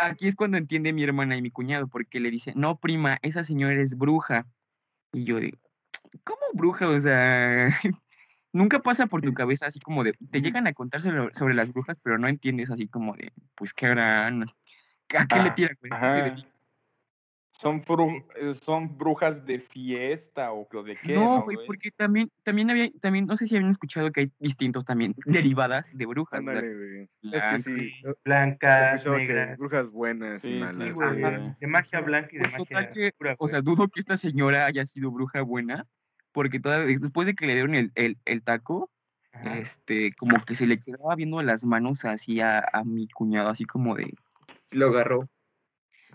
Aquí es cuando entiende mi hermana y mi cuñado, porque le dice, no, prima, esa señora es bruja. Y yo de, ¿cómo bruja? O sea, nunca pasa por tu cabeza así como de, te llegan a contar sobre, sobre las brujas, pero no entiendes así como de, pues, ¿qué harán? ¿A qué le Ah, tiran? güey? No sé de Ajá. ti. Son, fru- eh, son brujas de fiesta o de qué, No, ¿no, güey, porque también, también había, también, no sé si habían escuchado que hay distintos también derivadas de brujas. Ándale, güey. Es que sí. He Blancas, negras. brujas buenas Sí, y malas. Sí, güey. güey. Ajá. De magia blanca y de Pues magia total que, oscura, o sea, dudo que esta señora haya sido bruja buena, porque toda, después de que le dieron el, el, el taco, Ajá. este, como que se le quedaba viendo las manos así a, a mi cuñado, así como de, lo agarró.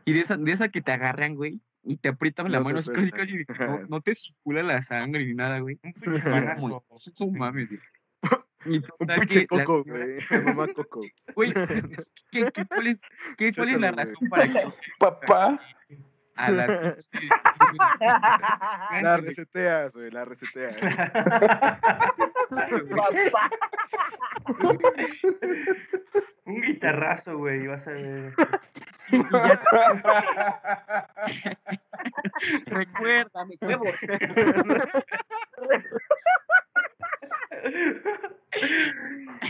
Y de esa, de esa que te agarran, güey, y te aprietan la No mano, casi, casi, no, no te circula la sangre ni nada, güey. Un no mames, güey. Y Un pinche coco, güey. Mamá coco. Güey, ¿qué, qué, cuál, es, qué, cuál es la razón para que Papá. A la reseteas, güey. La reseteas. Un guitarrazo, güey, vas a ver. Ya Recuérdame, huevos.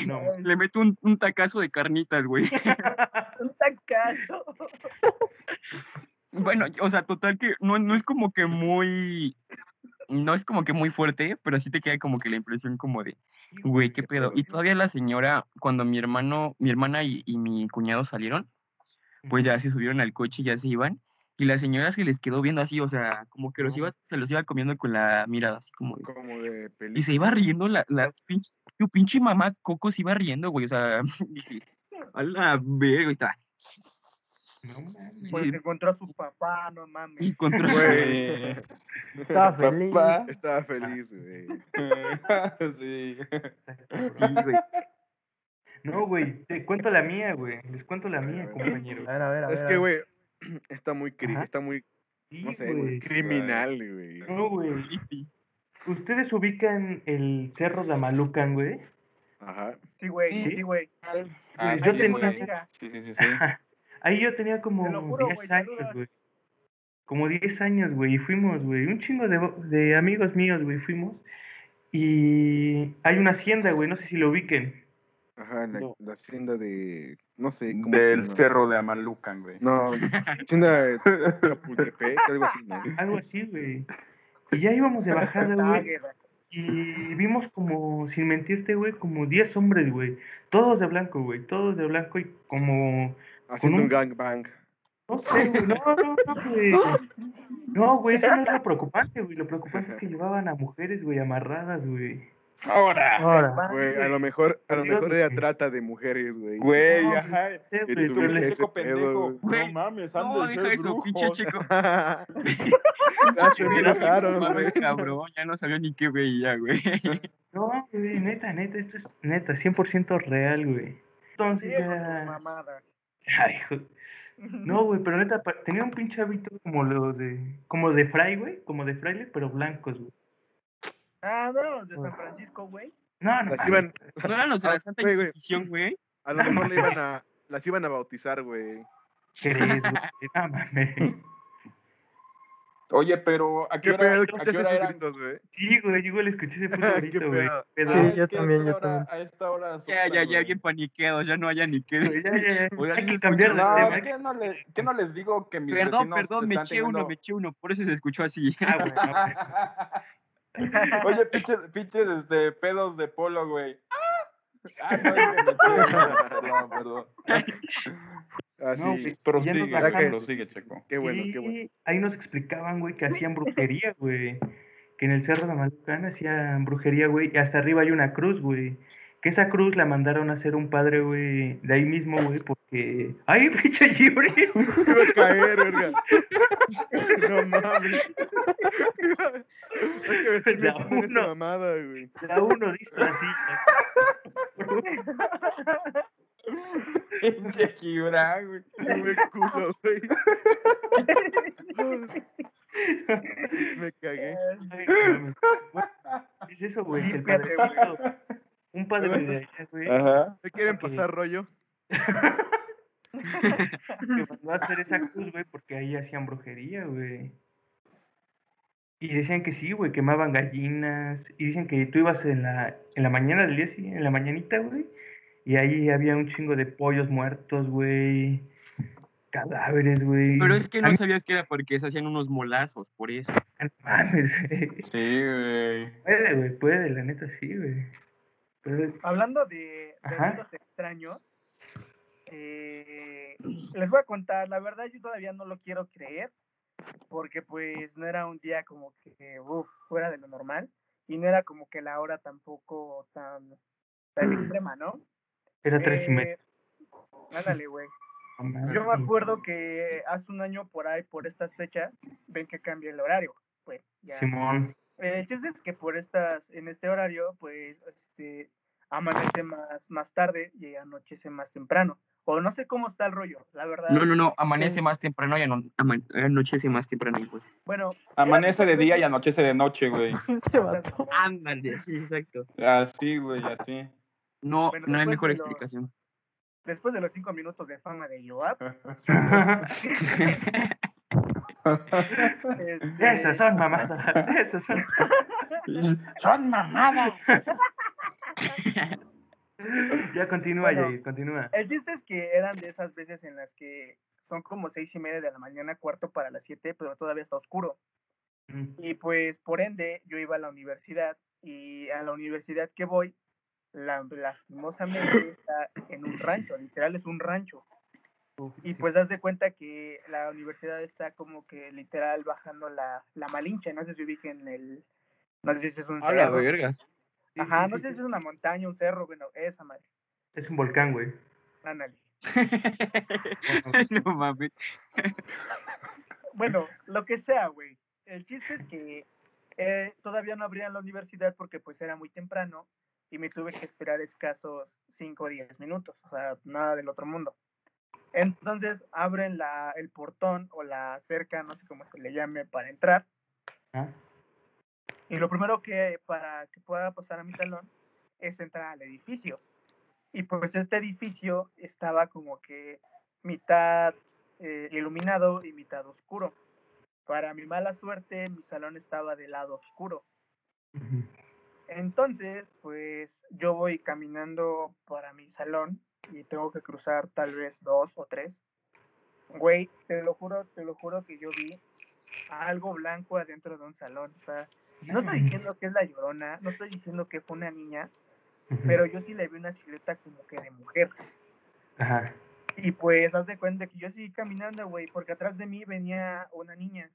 No, Le meto un, un tacazo de carnitas, güey. Un tacazo. Bueno, o sea, total que no, no es como que muy. No es como que muy fuerte, pero sí te queda como que la impresión como de, güey, qué pedo. Y todavía la señora, cuando mi hermano, mi hermana y, y mi cuñado salieron, pues ya se subieron al coche y ya se iban. Y la señora se les quedó viendo así, o sea, como que los iba, se los iba comiendo con la mirada, así como de, Como de Y película. se iba riendo la, la pinche, tu pinche mamá Coco se iba riendo, güey. O sea, dije, a la verga, estaba. No mames. Pues encontró a su papá, no mames. Y contra Güey. Estaba feliz. Papá. Estaba feliz, güey. sí. sí, güey. No, güey, te cuento la mía, güey. Les cuento la mía, compañero. A ver, a ver, a ver. Es que, güey, está muy, cri- está muy, Sí, no sé, güey. criminal, güey. No, güey. ¿Ustedes ubican el cerro de Amalucan, güey? Ajá. Sí, güey, Sí. sí, güey. Ah, Pues sí, yo güey. tenía- Sí, sí, sí, sí. Ahí yo tenía como juro, 10 güey, años, güey. Como 10 años, güey. Y fuimos, güey. Un chingo de, de amigos míos, güey. Fuimos. Y hay una hacienda, güey. No sé si lo ubiquen. Ajá, la, No. la hacienda de, no sé, ¿cómo Del cerro de Amalucan, güey. No, hacienda de Chapultepec, algo así, ¿no? Algo así, güey. Y ya íbamos de bajada, güey. Y vimos como, sin mentirte, güey, como 10 hombres, güey. Todos de blanco, güey. Todos de blanco y como Haciendo un- un gangbang. No sé, güey, no, no, no, güey. No, güey, eso no es lo preocupante, güey. Lo preocupante es que llevaban a mujeres, güey, amarradas, güey. Ahora. Ahora. Güey, a lo mejor, a lo Dios, mejor era güey. trata de mujeres, güey. Güey, No, ajá. güey, tú ese Chico pendejo. pedo, güey. No mames, han No, de deja eso, pinche chico. ya se me enojaron, Mames, güey. cabrón, ya no sabía ni qué veía, güey. No, güey, neta, neta, esto es neta, 100% real, güey. Entonces ya... mamadas. Ay, No, güey, pero neta, tenía un pinche hábito como lo de... Como de fray, güey, como de fraile, pero blancos, güey. Ah, no, los de San Francisco, güey. No, no, Las iban, ¿No eran los de Ah, la Santa. Inquisición, güey? a lo mejor le iban a, las iban a bautizar, güey. ¿crees, güey? No mames. Oye, pero ¿a qué ¿Qué hora, pedo? a qué ¿Escuchaste hora eran? gritos, güey? Sí, güey, yo igual escuché ese puto ¿Qué grito, güey. Ah, Sí, yo también, yo también. A esta hora Ya, ya, ya, güey. bien paniqueados, ya no haya ni qué. Ya, ya, ya. Hay que cambiar de No, tema. ¿qué no, le- qué no les digo que mis Perdón, vecinos perdón, me eché uno, teniendo- me eché uno, por eso se escuchó así. Ah, güey, no, Oye, pinches, pinches este, pedos de polo, güey. Ah, no, es que me eché uno, perdón, perdón. Así. No. Prosigue, nos güey, bajamos. prosigue, Checo. Qué bueno, qué bueno. Y ahí nos explicaban, güey, que hacían brujería, güey. Que en el Cerro de Malucán hacían brujería, güey. Y hasta arriba hay una cruz, güey. Que esa cruz la mandaron a hacer un padre, güey, de ahí mismo, güey, porque... ¡Ay, pinche Yuri! Iba a caer, verga. No mames. Hay que vestirme La haciendo esta uno. mamada, güey. La uno dice así. Pinche güey. Tuve culo, güey. Me cagué. Güey, Es eso, güey, que el padre... Límpiate, güey. Un padre de allá, güey, Ajá. ¿Me quieren pasar rollo? que mandó a hacer esa cruz, güey, porque ahí hacían brujería, güey. Y decían que sí, güey, quemaban gallinas. Y dicen que tú ibas en la, en la mañana del día, sí, en la mañanita, güey. Y ahí había un chingo de pollos muertos, güey. Cadáveres, güey. Pero es que A no mí- sabías que era porque se hacían unos molazos, por eso. no mames, güey. Sí, güey. Puede, güey, puede, la neta sí, güey. Puede. Hablando de, de extraños, eh, les voy a contar, la verdad yo todavía no lo quiero creer, porque pues no era un día como que, uff, fuera de lo normal, y no era como que la hora tampoco tan, tan extrema, ¿no? Era tres y media. Eh, Ándale, güey. Yo me acuerdo que hace un año por ahí, por estas fechas, ven que cambia el horario, pues ya. Simón. Eh, es que por estas, en este horario, pues, este, amanece más, más tarde y anochece más temprano. O no sé cómo está el rollo, la verdad. No, no, no, amanece más temprano y ano- anochece más temprano, güey. Bueno. Amanece de día y anochece de noche, güey. Ándale, sí, exacto. Así, güey, así. No, Bueno, no hay mejor de lo- explicación. Después de los cinco minutos de fama de Joab, este, Esas son mamadas. Esas son. Son mamadas. Ya continúa, Bueno. Jair, continúa. el chiste es que eran de esas veces en las que son como seis y media de la mañana, cuarto para las siete, pero todavía está oscuro. Mm. Y pues por ende yo iba a la universidad y a la universidad que voy, la, lastimosamente está en un rancho, literal es un rancho. Y pues das de cuenta que la universidad está como que literal bajando la, la Malinche, no sé si ubiquen el, no sé si es un la cerro. verga. Sí, Ajá, sí, no sí, sé si es una montaña, un cerro, bueno, esa madre, Es un volcán, güey. ándale. no mames. Bueno, lo que sea, güey. El chiste es que eh, todavía no abrían la universidad porque pues era muy temprano y me tuve que esperar escasos 5 o 10 minutos, o sea, nada del otro mundo. Entonces abren la, el portón o la cerca, no sé cómo se le llame, para entrar. Ah, Y lo primero que para que pueda pasar a mi salón es entrar al edificio. Y pues este edificio estaba como que mitad eh, iluminado y mitad oscuro. Para mi mala suerte, mi salón estaba del lado oscuro. ujú. Entonces, pues yo voy caminando para mi salón y tengo que cruzar tal vez dos o tres. Güey, te lo juro, te lo juro que yo vi algo blanco adentro de un salón. O sea, no estoy diciendo que es la llorona, no estoy diciendo que fue una niña, pero yo sí le vi una silueta como que de mujer. Ajá. Y pues, haz de cuenta que yo seguí caminando, güey, porque atrás de mí venía una niña.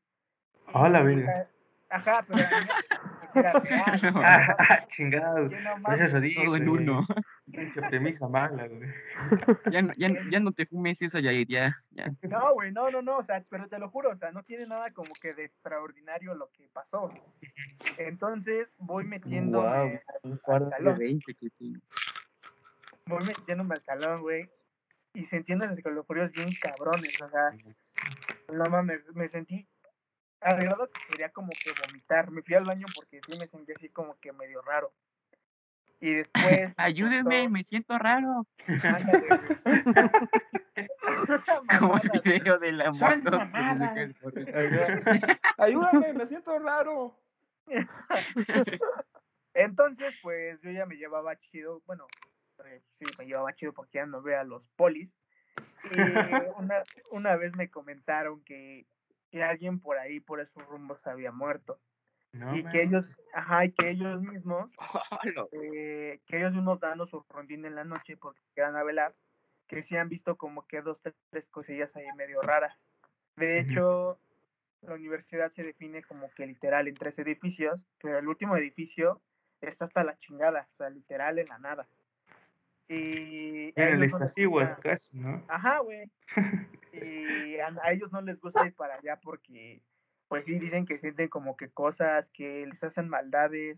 La Y, verga. Ajá, pero era real. No, Ah, ah, chingado. Pues eso dije, Todo en uno. Pinche premisa mala, güey. Ya, no- ya, ya no te fumes esa, Yair, ya, ya. No, güey, no, no, no, o sea, pero te lo juro, o sea, no tiene nada como que de extraordinario lo que pasó. Entonces voy metiéndome Guau, al- un cuarto. De salón, 20 que tengo. voy metiéndome al salón, güey, y sintiendo escalofríos bien cabrones, o sea, no mames, me sentí al grado que quería como que vomitar, me fui al baño porque sí me sentí así como que medio raro. Y después... Ayúdenme, me siento raro. Como el video de la moto. Ayúdame, me siento raro. Entonces, pues yo ya me llevaba chido, bueno, eh, sí, me llevaba chido porque ya no veo a los polis. Y una, una vez me comentaron que, que alguien por ahí, por esos rumbos, había muerto. No, y man. que ellos, ajá, y que ellos mismos, Hola. eh, que ellos mismos dando su rondín en la noche porque quedan a velar, que sí han visto como que dos, tres, tres cosillas ahí medio raras. De hecho, la universidad se define como que literal en tres edificios, pero el último edificio está hasta la chingada, o sea, literal en la nada. Y En el no casi, ¿no? Ajá, güey. Y a, a ellos no les gusta ir para allá porque, pues sí, dicen que sienten como que cosas, que les hacen maldades,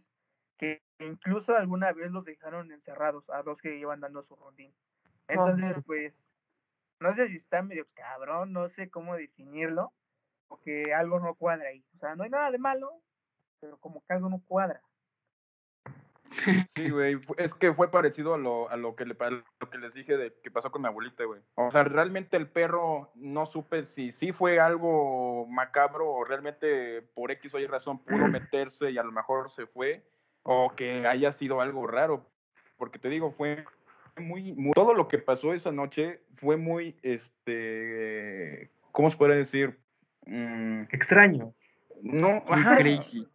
que incluso alguna vez los dejaron encerrados a dos que iban dando su rondín. Entonces, pues, no sé si está medio cabrón, no sé cómo definirlo, o que algo no cuadra ahí. O sea, no hay nada de malo, pero como que algo no cuadra. Sí, güey, es que fue parecido a lo, a lo que le lo que les dije de que pasó con mi abuelita, güey. O sea, realmente el perro no supe si sí fue algo macabro o realmente por X o Y razón pudo meterse y a lo mejor se fue o que haya sido algo raro, porque te digo, fue muy, muy- todo lo que pasó esa noche fue muy este ¿cómo se puede decir? Mm, Extraño. no, ajá. crazy.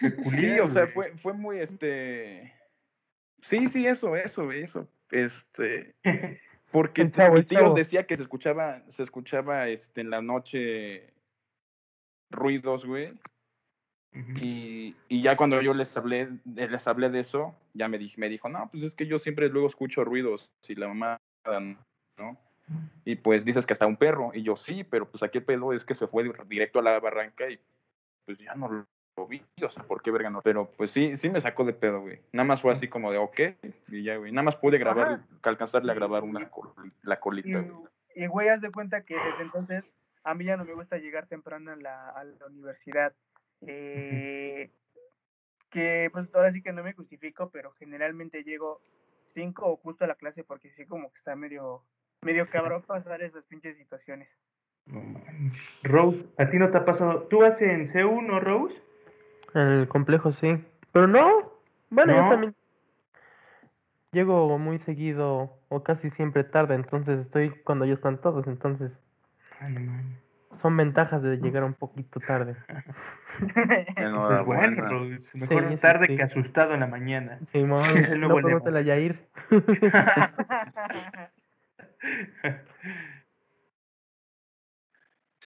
Sí, o sea, fue, fue muy este. Sí, sí, eso, eso, eso. Este. Porque El chavo, mi tío decía que se escuchaba, se escuchaba este en la noche ruidos, güey. Y, y ya cuando yo les hablé, les hablé de eso, ya me, dij- me dijo, no, pues es que yo siempre luego escucho ruidos, si la mamá, ¿no? Y pues dices que hasta un perro, y yo sí, pero pues aquí el pedo es que se fue directo a la barranca y pues ya no lo vi, o sea, ¿por qué verga no? Pero pues sí, sí me sacó de pedo, güey. Nada más fue así como de, ok, y ya, güey. Nada más pude grabar, Ajá. alcanzarle a grabar una col- la Y, colita, güey. y güey, haz de cuenta que desde entonces a mí ya no me gusta llegar temprano a la, a la universidad. Eh, que pues ahora sí que no me justifico, pero generalmente llego cinco o justo a la clase porque sí como que está medio, medio cabrón pasar esas pinches situaciones. Rose, ¿a ti no te ha pasado? ¿Tú vas en C1, no, Rose? En el complejo sí. Pero no. Bueno, yo también llego muy seguido o casi siempre tarde, entonces estoy cuando ya están todos, entonces Ah, son ventajas de llegar un poquito tarde. Eso es bueno. Mejor Sí, sí, tarde sí. que asustado en la mañana. El nuevo no pregúntale a Yair.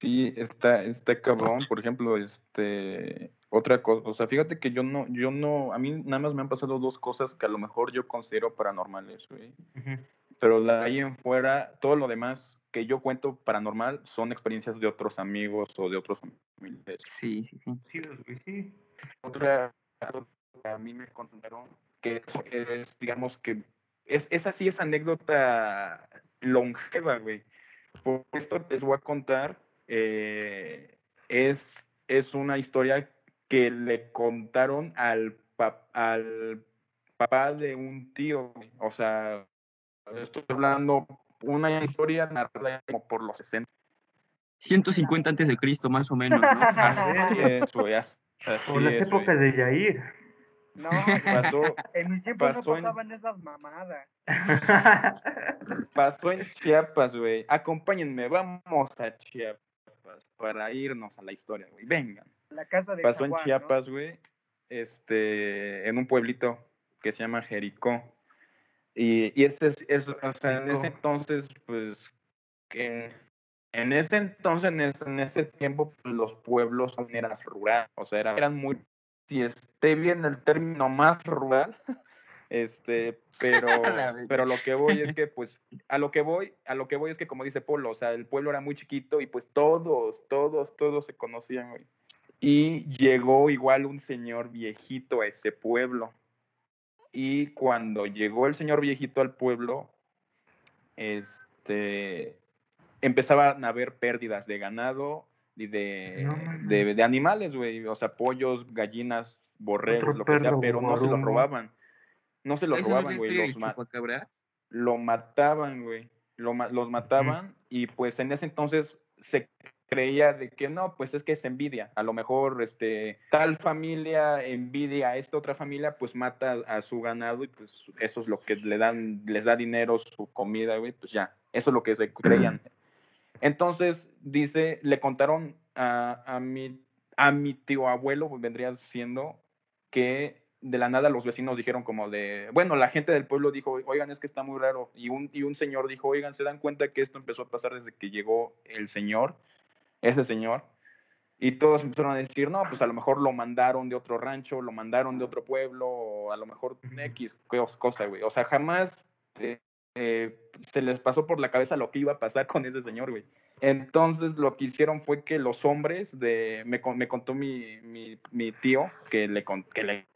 Sí, está, está cabrón. Por ejemplo, este, otra cosa, o sea, fíjate que yo no, yo no, a mí nada más me han pasado dos cosas que a lo mejor yo considero paranormales, güey. Pero de ahí en fuera, todo lo demás que yo cuento paranormal son experiencias de otros amigos o de otros familiares. Sí, sí, sí. Sí, güey, sí. Otra que a mí me contaron que eso es, digamos que es, esa sí es anécdota longeva, güey. Por esto les voy a contar, eh, es, es una historia que le contaron al, pap- al papá de un tío, o sea, estoy hablando una historia narrada como por los 60. 150 antes de Cristo, más o menos, ¿no? Así es, güey, así Por las es, épocas de Yair. no, Pasó, en mis tiempos no en- pasaban esas mamadas. Pasó en Chiapas, güey. Acompáñenme, vamos a Chiapas para irnos a la historia, güey. Vengan. La casa de Pasó en. Chiapas, güey. Este, en un pueblito que se llama Jericó. Y, y ese es, es- o sea, en ese entonces, pues, que en ese entonces, en ese, en ese tiempo, pues, los pueblos son- eran rurales, o sea, eran, eran muy, si esté bien el término más rural, este, pero, pero lo que voy es que, pues, a lo que voy, a lo que voy es que, como dice Polo, o sea, el pueblo era muy chiquito y pues todos, todos, todos se conocían, güey. Y llegó igual un señor viejito a ese pueblo. Y cuando llegó el señor viejito al pueblo, este, empezaban a haber pérdidas de ganado y de, No de, de animales, güey. O sea, pollos, gallinas, borregos, Otro lo que sea, pero no se los robaban. No se los ¿Eso no es la robaban, güey. Los ma- lo mataban, güey. lo ma- los mataban y pues en ese entonces se creía de que no, pues es que es envidia. A lo mejor este tal familia envidia a esta otra familia, pues mata a su ganado y pues eso es lo que le dan, les da dinero, su comida, güey, pues ya, eso es lo que se creían. Entonces, dice, le contaron a, a mi, a mi tío abuelo, vendría siendo, que de la nada los vecinos dijeron como de, bueno, la gente del pueblo dijo, oigan, es que está muy raro. Y un, y un señor dijo, oigan, ¿se dan cuenta que esto empezó a pasar desde que llegó el señor, ese señor? Y todos empezaron a decir, no, pues a lo mejor lo mandaron de otro rancho, lo mandaron de otro pueblo, o a lo mejor X cos- cosa, güey. O sea, jamás eh, eh, se les pasó por la cabeza lo que iba a pasar con ese señor, güey. Entonces lo que hicieron fue que los hombres de, me, me contó mi, mi, mi tío, que le, que le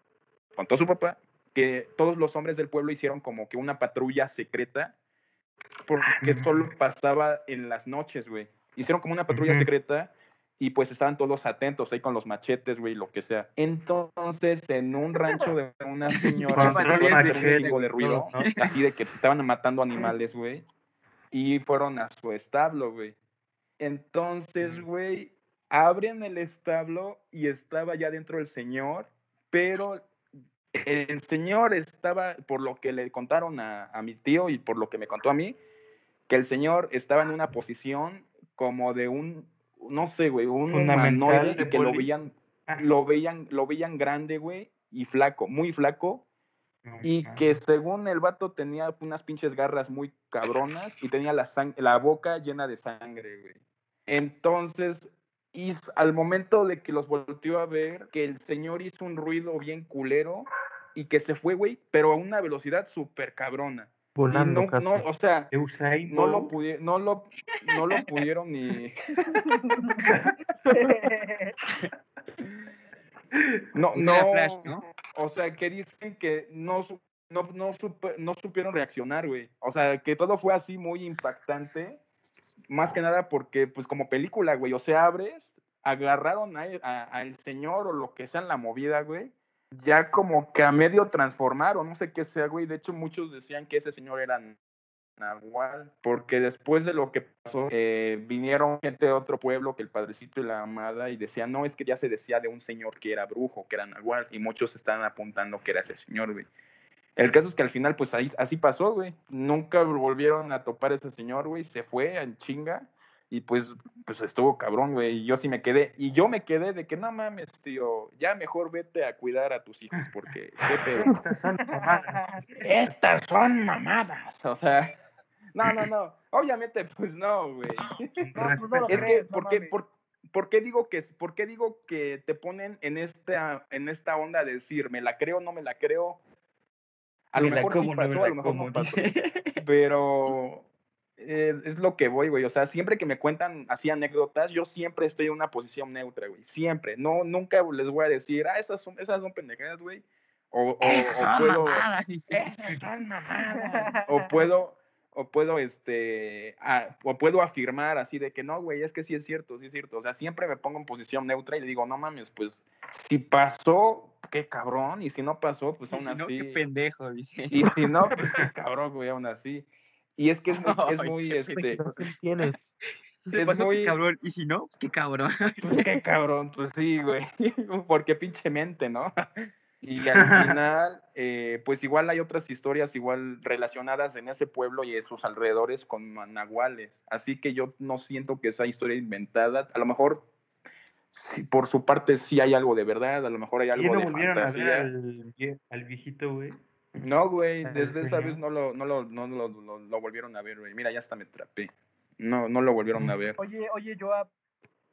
contó su papá, que todos los hombres del pueblo hicieron como que una patrulla secreta, porque solo pasaba en las noches, güey. Hicieron como una patrulla Ujú. secreta y pues estaban todos atentos ahí con los machetes, güey, lo que sea. Entonces, en un rancho de una señora, un de ruido, ¿no? así de que se estaban matando animales, güey, y fueron a su establo, güey. Entonces, güey, abren el establo y estaba ya dentro el señor, pero el señor estaba, por lo que le contaron a, a mi tío y por lo que me contó a mí, que el señor estaba en una posición como de un, no sé, güey, un humanoide que lo veían, Ah. lo veían, lo veían grande, güey, y flaco, muy flaco, y que según el vato tenía unas pinches garras muy cabronas y tenía la, sang- la boca llena de sangre, güey. Entonces, y al momento de que los volteó a ver, que el señor hizo un ruido bien culero y que se fue, güey, pero a una velocidad súper cabrona. Volando no, no, o sea, Usain no lo, Bolt. pudi- no, lo, no lo pudieron ni... No, era no, Flash, ¿no? o sea, que dicen que no, no, no, supe- no supieron reaccionar, güey. O sea, que todo fue así muy impactante. Más que nada porque, pues, como película, güey, o sea, abres, agarraron a, a- al señor o lo que sea en la movida, güey. Ya como que a medio transformaron, no sé qué sea, güey. De hecho, muchos decían que ese señor era Nahual, porque después de lo que pasó, eh, vinieron gente de otro pueblo, que el padrecito y la amada, y decían, no, es que ya se decía de un señor que era brujo, que era Nahual, y muchos estaban apuntando que era ese señor, güey. El caso es que al final, pues ahí, así pasó, güey. Nunca volvieron a topar a ese señor, güey. Se fue en chinga. Y pues, pues estuvo cabrón, güey. Y yo sí me quedé. Y yo me quedé de que no mames, tío. Ya mejor vete a cuidar a tus hijos, porque qué pedo. Estas son mamadas. Estas son mamadas. O sea, no, no, no. Obviamente, pues no, güey. No, pues no lo Es que, ¿por qué, por, por qué digo que, por qué digo que te ponen en esta, en esta onda de decir, me la creo, no me la creo? A lo mejor sí como, no me pasó, a lo mejor como, no pasó. Pero eh, es lo que voy, güey. O sea, siempre que me cuentan así anécdotas, yo siempre estoy en una posición neutra, güey. Siempre. No, nunca les voy a decir, ah, esas son, esas son pendejadas, güey. O, o- o puedo, mamadas, mamadas. O puedo, o puedo, este, o puedo afirmar así de que no, güey, es que sí es cierto, sí es cierto. O sea, siempre me pongo en posición neutra y le digo, no mames, pues, si pasó, qué cabrón, y si no pasó, pues Y aún si no, así. qué pendejo, dice. Y si no, pues qué cabrón, güey, aún así. Y es que es muy, es muy, qué este, tienes. Es pasó, muy- qué cabrón. Y si no, pues qué cabrón. pues qué cabrón, pues sí, güey, porque pinche mente, ¿no? Y al final, eh, pues igual hay otras historias igual relacionadas en ese pueblo y en sus alrededores con nahuales. Así que yo no siento que esa historia inventada, a lo mejor sí, por su parte sí hay algo de verdad, a lo mejor hay ¿Y algo ya no de volvieron a ver fantasía. al viejito, güey? No, güey, al desde esa vez no lo, no lo, no lo, lo- lo volvieron a ver, güey. Mira, ya hasta me trapé. No, no lo volvieron a ver. Oye, oye, Joab,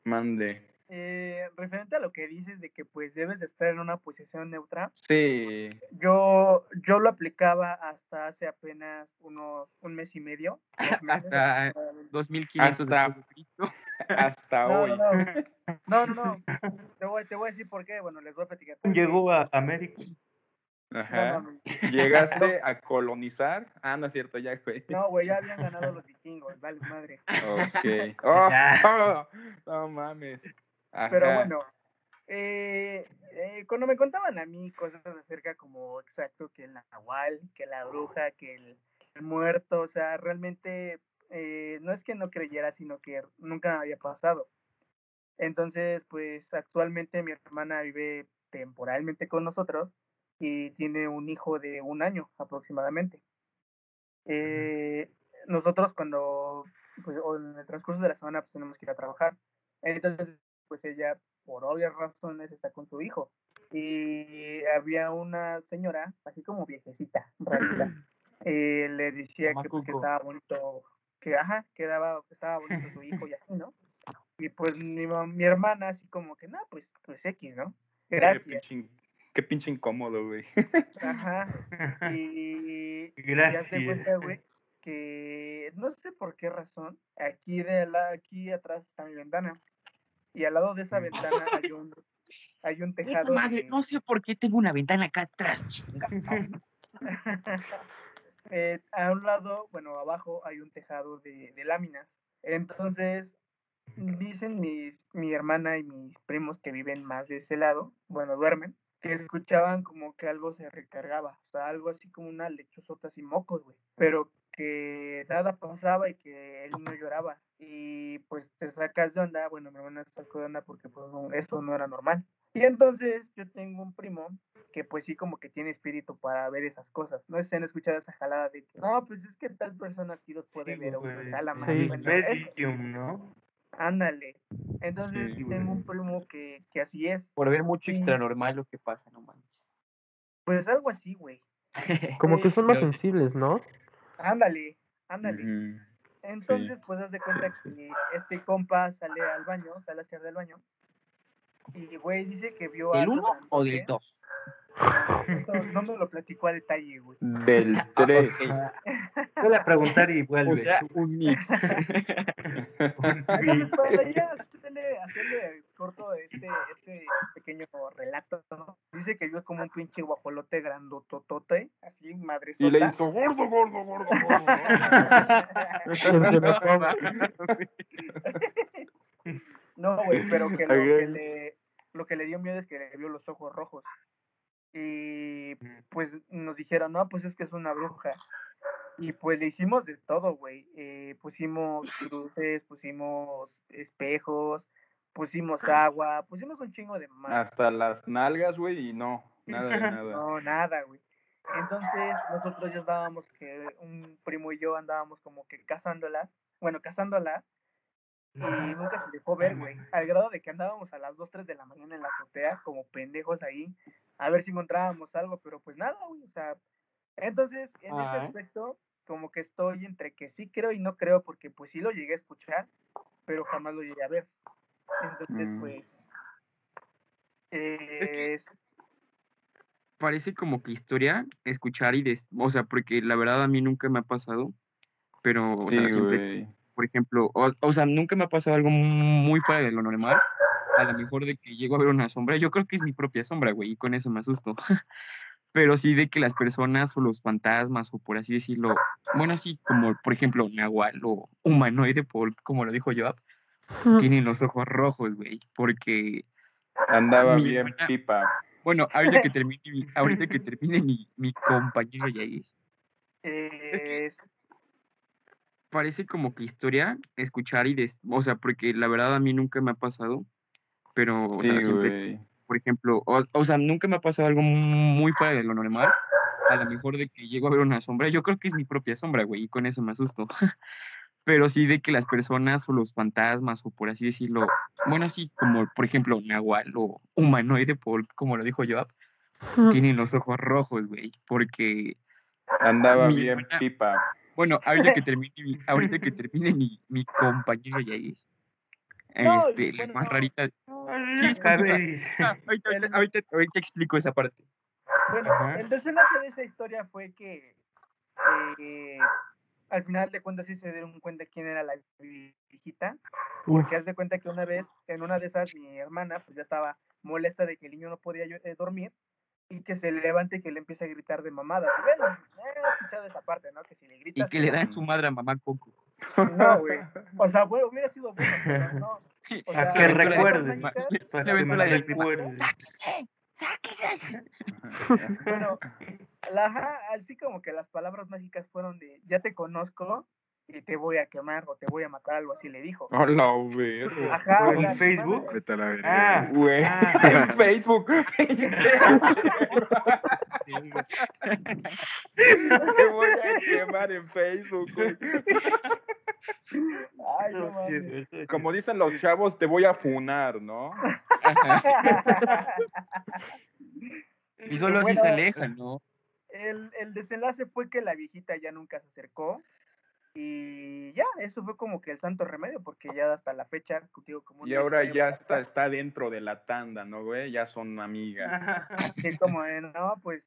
Mande. eh, referente a lo que dices de que pues debes de estar en una posición neutra, Sí. yo, yo lo aplicaba hasta hace apenas unos un mes y medio. meses Hasta aproximadamente. 2500 Hasta-. Hasta No, hoy. no, no, no, no, Te voy, te voy a decir por qué, bueno, les voy a platicar. Llegó a América. No, Ajá. ¿Llegaste a colonizar? Ah, no es cierto, ya, güey. No, güey, ya habían ganado los vikingos, vale madre. Ok. Oh, Ya. no mames. Ajá. Pero bueno, eh, eh, cuando me contaban a mí cosas acerca como exacto que el nahual, que la bruja, que el, el muerto, o sea, realmente eh, no es que no creyera, sino que nunca había pasado. Entonces, pues actualmente mi hermana vive temporalmente con nosotros y tiene un hijo de un año aproximadamente. Eh, nosotros cuando, pues o en el transcurso de la semana, pues tenemos que ir a trabajar. Entonces, pues ella, por obvias razones, está con su hijo. Y había una señora, así como viejecita, rarita, eh, le decía que, pues, que estaba bonito, que ajá, que, daba, que estaba bonito su hijo y así, ¿no? Y pues mi, mi hermana así como que, no, pues, pues X, ¿no? Gracias. Qué pinche incómodo, güey. Ajá. Y, y ya se Gracias. cuenta, güey, que no sé por qué razón, aquí de la, aquí atrás está mi ventana. Y al lado de esa ventana hay un, hay un tejado. madre, de- no sé por qué tengo una ventana acá atrás, chinga. Eh, a un lado, bueno, abajo hay un tejado de, de láminas. Entonces, dicen mis, mi hermana y mis primos que viven más de ese lado, bueno, duermen, escuchaban como que algo se recargaba, o sea, algo así como una lechuzota sin mocos, güey, pero que nada pasaba y que él no lloraba. Y pues te sacas de onda, bueno, mi hermana sacó de onda porque pues no- eso no era normal. Y entonces yo tengo un primo que pues sí como que tiene espíritu para ver esas cosas. No sé si han escuchado esa jalada de que, no, pues es que tal persona sí los puede Sí, ver o tal, la madre". sí. Bueno, es- Medium, ¿no? Ándale. Entonces Sí, tengo un primo que, que así es. Por ver mucho Sí. extra normal lo que pasa, no manches. Pues algo así, güey. Como que son más sensibles, ¿no? Ándale, ándale. Entonces, pues haz de cuenta sí, que este compa sale al baño, sale a hacer del baño. Y güey dice que vio ¿Del algo 1 o del grandote. 2? Eso no me lo platicó a detalle, güey. Del 3. Voy a preguntar y vuelve. O sea, un mix. Entonces, para ya hacerle, hacerle corto este, este pequeño relato, ¿no? Dice que vio como un pinche guajolote grandototote, así madre y le hizo gordo, gordo, gordo, gordo. ¿no? Güey, pero que lo que, le, lo que le dio miedo es que le vio los ojos rojos. Y pues nos dijeron, no, pues es que es una bruja. Y pues le hicimos de todo, güey. Eh, pusimos cruces, pusimos espejos, pusimos agua, pusimos un chingo de más. Hasta las nalgas, güey, y no, nada de nada. No, nada, güey. Entonces, nosotros ya andábamos que un primo y yo andábamos como que cazándola, bueno, cazándola, y nunca se dejó ver, güey. Al grado de que andábamos a las 2, 3 de la mañana en la azotea, como pendejos ahí, a ver si encontrábamos algo, pero pues nada, güey, o sea. Entonces, en ese aspecto, como que estoy entre que sí creo y no creo, porque pues sí lo llegué a escuchar, pero jamás lo llegué a ver. Entonces, Mm. pues. Es que- Parece como que historia escuchar y des... o sea, porque la verdad a mí nunca me ha pasado, pero o Sí, sea, siempre, por ejemplo, o, o sea, nunca me ha pasado algo muy fuera de lo normal, a lo mejor de que llego a ver una sombra, yo creo que es mi propia sombra, güey, y con eso me asusto. Pero sí de que las personas o los fantasmas, o por así decirlo, bueno, así como, por ejemplo, Nahual o humanoide, por, como lo dijo Joab, tienen los ojos rojos, güey, porque Andaba Mi bien hermana- pipa. Bueno, ahorita que termine mi, ahorita que termine mi, mi compañero Yair, es parece como que historia escuchar y des, o sea, porque la verdad a mí nunca me ha pasado, pero o Sí, sea, siempre, güey. por ejemplo, o, o sea, nunca me ha pasado algo muy fuera de lo normal, a lo mejor de que llego a ver una sombra, yo creo que es mi propia sombra, güey, y con eso me asusto. Pero sí de que las personas o los fantasmas, o por así decirlo, bueno, así como, por ejemplo, Nahual o humanoide, por, como lo dijo Joab, tienen los ojos rojos, güey, porque, Andaba Mi bien pipa. bueno, ahorita que termine mi, ahorita que termine mi, mi compañero Yair, No, este, la bueno, más rarita, Sí, ah, ahorita, ahorita, ahorita, ahorita explico esa parte. Bueno, Ajá. el desenlace de esa historia fue que eh, al final de cuentas sí se dieron cuenta quién era la viejita, porque haz de cuenta que una vez, en una de esas, mi hermana pues ya estaba molesta de que el niño no podía eh, dormir y que se levante y que le empiece a gritar de mamadas. Y Bueno, he escuchado esa parte, ¿no? Que si le gritas... Y que le dan su madre a mamá Coco. No, güey. O sea, bueno, hubiera sido bueno, pero no. O A sea, que le aventó la de- recuerdes. mágicas, Para le aventó la del recuerdes. Bueno, la, ajá, así como que las palabras mágicas fueron de ya te conozco y te voy a quemar o te voy a matar, algo así le dijo. Hola, verga. Ajá, ¿Por o sea, en Facebook? Vete a la verga. Ah, Güey, Ah. en Facebook. Te voy a quemar en Facebook, güey. Ay, no mames. Como dicen los chavos, te voy a funar, ¿no? Y solo así Bueno, se alejan, ¿no? el, el desenlace fue que la viejita ya nunca se acercó y ya, eso fue como que el santo remedio, porque ya hasta la fecha, digo, como Y ahora ya está, está dentro de la tanda, ¿no, güey? Ya son amigas. Así como, de, no, pues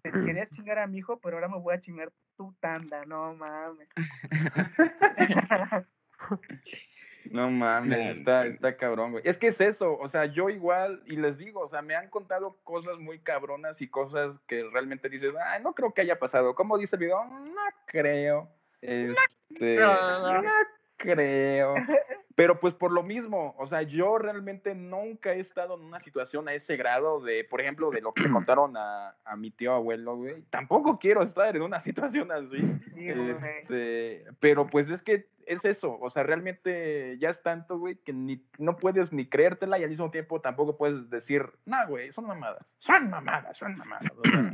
te querías chingar a mi hijo, pero ahora me voy a chingar tu tanda, no mames. No mames, está, güey. está cabrón, güey. Es que es eso, o sea, yo igual, y les digo, o sea, me han contado cosas muy cabronas y cosas que realmente dices, ay, no creo que haya pasado. ¿Cómo dice el video? No creo. Este, creo. no creo. Pero pues por lo mismo, o sea, yo realmente nunca he estado en una situación a ese grado de, por ejemplo, de lo que contaron a, a mi tío abuelo, güey. Tampoco quiero estar en una situación así. Sí. Este, pero pues es que es eso, o sea, realmente ya es tanto, güey, que ni, no puedes ni creértela y al mismo tiempo tampoco puedes decir, no, güey, son mamadas, son mamadas, son mamadas. o sea,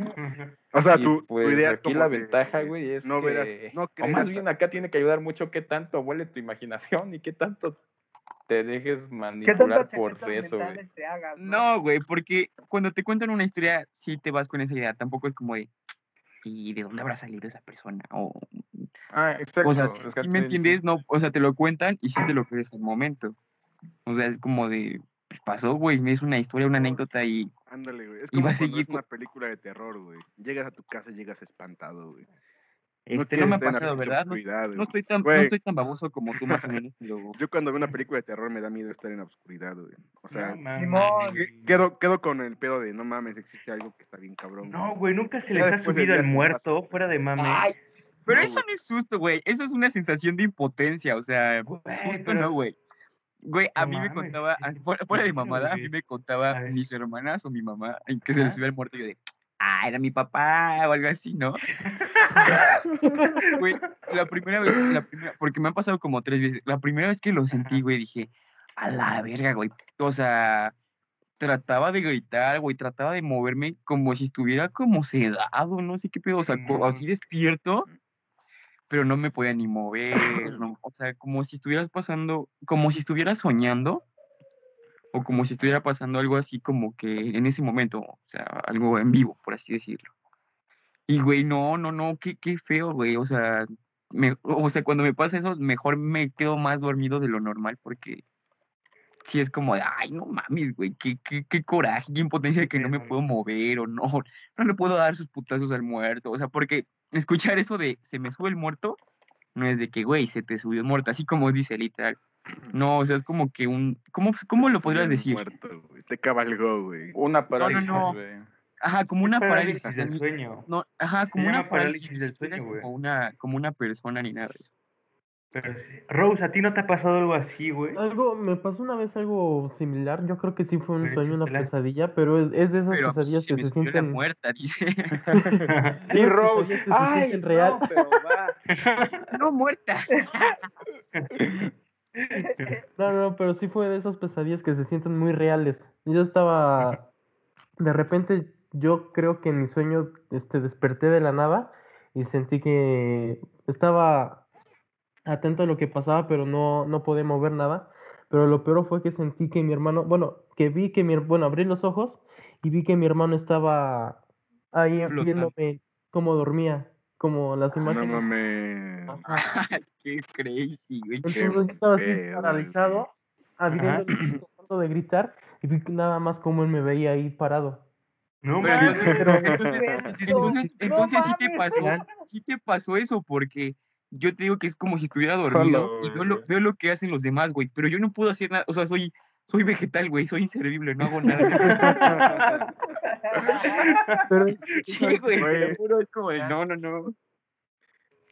O sea, y, tu, tu pues, idea es aquí como la de ventaja, güey, es no que, verás- no o más bien acá tiene que ayudar mucho qué tanto huele tu imaginación y qué tanto te dejes ¿Qué manipular por eso, güey. hagas, No, güey, porque cuando te cuentan una historia, sí te vas con esa idea. Tampoco es como de, ¿y de dónde habrá salido esa persona? O, Ah, exacto. o sea, es que ¿sí tú me entiendes? No, o sea, te lo cuentan y sí te lo crees al momento. O sea, es como de, pues pasó, güey, es una historia, una anécdota y Ándale, güey. Es Y como a seguir es una película de terror, güey. Llegas a tu casa y llegas espantado, güey. Este, no quieres me ha pasado, ¿verdad? No, estoy tan, no estoy tan baboso como tú más o menos, pero... Yo cuando veo una película de terror me da miedo estar en la oscuridad, güey. O sea, mames. Quedo, quedo con el pedo de no mames, existe algo que está bien cabrón. No, güey, nunca se les ha subido me muerto, pasa. fuera de mame. Ay, pero No, eso no es susto, güey. Eso es una sensación de impotencia, o sea, Güey, susto pero- no, güey. Güey, a mí me mames, contaba, fuera, de mamada, a mí me contaba mis hermanas o mi mamá en que se les subió el muerto y yo de, ah, era mi papá o algo así, ¿no? Güey, la primera vez, la primera, porque me han pasado como tres veces. La primera vez que lo sentí, güey, dije, a la verga, güey. O sea, trataba de gritar, güey, trataba de moverme como si estuviera como sedado, no sé qué pedo, o sea, así Mm. despierto, pero no me podía ni mover, ¿no? O sea, como si estuvieras pasando, como si estuvieras soñando, o como si estuviera pasando algo así como que en ese momento, o sea, algo en vivo, por así decirlo. Y, güey, no, no, no, qué, qué feo, güey, o sea, me, o sea, cuando me pasa eso, mejor me quedo más dormido de lo normal, porque sí es como de, ay, no mames, güey, qué, qué, qué coraje, qué impotencia de que no me puedo mover, o no, no le puedo dar sus putazos al muerto, o sea, porque escuchar eso de, se me sube el muerto, no es de que, güey, se te subió el muerto, así como dice, literal. No, o sea, es como que un, ¿cómo, cómo lo podrías decir? Muerto, güey. Te cabalgó, güey. Una parálisis, no. güey. Ajá, como una parálisis parálisis del sueño. No, ajá, como una parálisis, parálisis del sueño, güey. como una, como una persona ni nada de eso. Pero. Rose, ¿a ti no te ha pasado algo así, güey? Algo, me pasó una vez algo similar. Yo creo que sí fue un Pero sueño, una pesadilla, pero es, es de esas Pero pesadillas que se sienten. muerta, dice. Y Rose, ay, real. no, pero va. no muerta. No, no, pero sí fue de esas pesadillas que se sienten muy reales. Yo estaba, de repente, yo creo que en mi sueño, este, desperté de la nada y sentí que estaba atento a lo que pasaba, pero no, no podía mover nada. Pero lo peor fue que sentí que mi hermano, bueno, que vi que mi, bueno, abrí los ojos y vi que mi hermano estaba ahí viéndome cómo dormía, como las No imágenes. mames. Ajá. Qué crazy, güey. Entonces yo estaba así pedo, paralizado, tratando de gritar, y vi nada más como él me veía ahí parado. No Pero mames. entonces, pero- entonces, entonces, entonces sí te mames. pasó, sí te pasó eso, porque yo te digo que es como si estuviera dormido y veo lo, veo lo que hacen los demás, güey, pero yo no puedo hacer nada, o sea, soy, soy vegetal, güey, soy inservible, no hago nada. Pero Sí, güey, Güey. juro, es como de, no, no, no.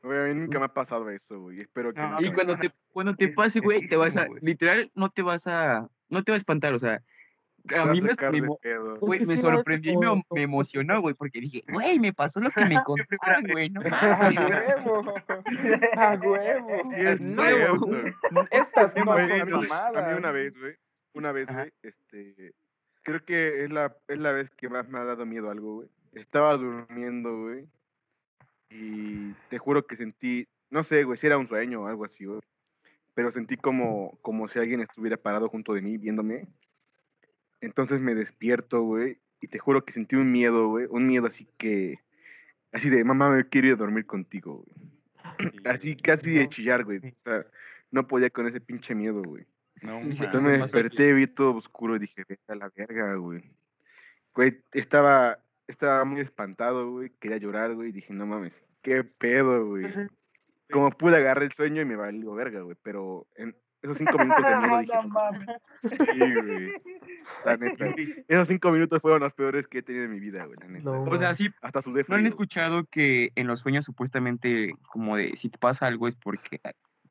Güey, a mí nunca me ha pasado eso, güey. Espero que No, Y cuando te, cuando te pase, güey, te vas a, literal, no te vas a, no te vas a espantar, o sea, a mí me, güey, me sorprendió y me, me emocionó, güey, porque dije, güey, me pasó lo que me contaron, güey, no ¡A mames, güey. huevo! ¡A huevo! Sí, es cierto. Estas no son a mí- A una vez, güey, una vez, güey, este, creo que es la, es la vez que más me ha dado miedo algo, güey. Estaba durmiendo, güey, y te juro que sentí, no sé, güey, si era un sueño o algo así, güey, pero sentí como, como si alguien estuviera parado junto de mí viéndome. Entonces me despierto, güey, y te juro que sentí un miedo, güey, un miedo así que, así de, mamá, me quiero ir a dormir contigo, güey. Sí, Así, casi de chillar, güey. O sea, no podía con ese pinche miedo, güey. No, Entonces me desperté, vi todo oscuro y dije, vete a la verga, güey. Güey, estaba, estaba muy espantado, güey. Quería llorar, güey. y Dije, no mames, qué pedo, güey. Como pude agarrar el sueño y me valió verga, güey. Pero en esos cinco minutos de miedo dije, No mames. sí, güey. La neta. Esos cinco minutos fueron los peores que he tenido en mi vida, güey. La neta. No. O sea, sí, Hasta sudé ¿no han escuchado que en los sueños supuestamente como de si te pasa algo es porque,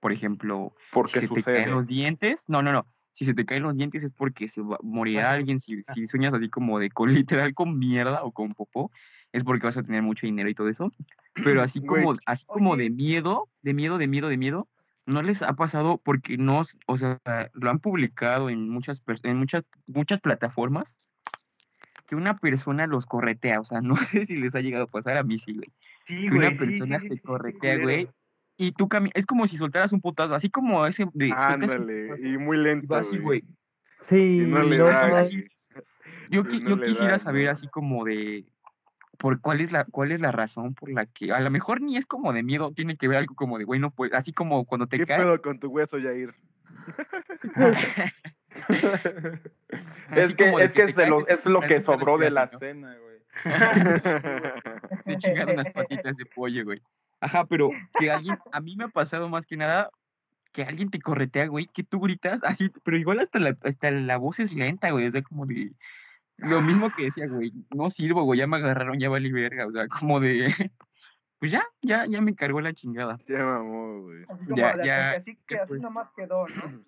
por ejemplo, Porque si se te sucede. caen los dientes? No, no, no. Si se te caen los dientes es porque se va a morir Ajá. alguien. Si, si sueñas así como de con literal con mierda o con popó, es porque vas a tener mucho dinero y todo eso. Pero así como, así como oye. de miedo, de miedo, de miedo, de miedo, ¿no les ha pasado? Porque no, o sea, lo han publicado en muchas, en muchas, muchas plataformas que una persona los corretea. O sea, no sé si les ha llegado a pasar a mí, sí, güey. Sí, Que una güey, persona sí, sí, te corretea, güey, y tú cami- es como si soltaras un putazo, así como ese de Ándale, putazo y muy y lento, va así, güey. Sí, Y no le no, da, no, así. güey. Yo, Y qui- no yo le quisiera da, saber no. así como de por cuál es la cuál es la razón por la que a lo mejor ni es como de miedo, tiene que ver algo como de güey, no pues así como cuando te ¿Qué caes, pedo con tu hueso, Jair? Es que, es, que se caes, lo- es lo que sobró de la cena, güey. Te chingan unas patitas de pollo, güey. Ajá, pero que alguien, a mí me ha pasado más que nada que alguien te corretea, güey, que tú gritas así, pero igual hasta la, hasta la voz es lenta, güey, o sea, como de, lo mismo que decía, güey, no sirvo, güey, ya me agarraron, ya valí verga, o sea, como de, pues ya, ya, ya me cargó la chingada. Ya mamó, güey. Así como Ya, así que así nomás quedó, ¿no?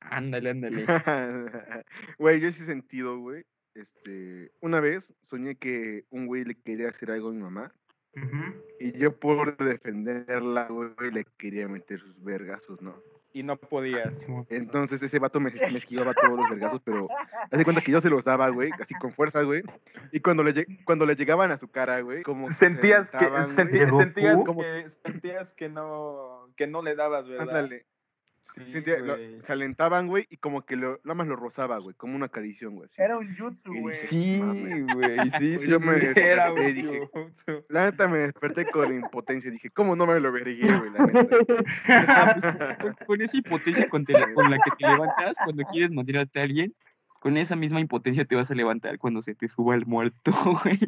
Ándale, ándale. Güey, yo sí he sentido, güey. Este, una vez soñé que un güey le quería hacer algo a mi mamá. Y yo por defenderla, güey, le quería meter sus vergazos, ¿no? Y no podías. Simón. Entonces ese vato me, me esquivaba todos los vergazos, pero hace cuenta que yo se los daba, güey, así con fuerza, güey. Y cuando le, cuando le llegaban a su cara, güey, como que se Sentías que, sentías, Como- que, sentías que no, que no le dabas, ¿verdad? Ándale. Sí, Sentía- lo- güey. se alentaban, güey, y como que lo, nada más lo rozaba, güey, como una carición, güey. Era un jutsu, güey. Sí, güey, sí, sí, yo me era desperté dije. La neta me desperté con impotencia. Dije, ¿cómo no me lo vergué, güey? La neta. Pues, con, con esa impotencia con, te la- con la que te levantas cuando quieres madrearte a alguien, con esa misma impotencia te vas a levantar cuando se te suba el muerto, güey.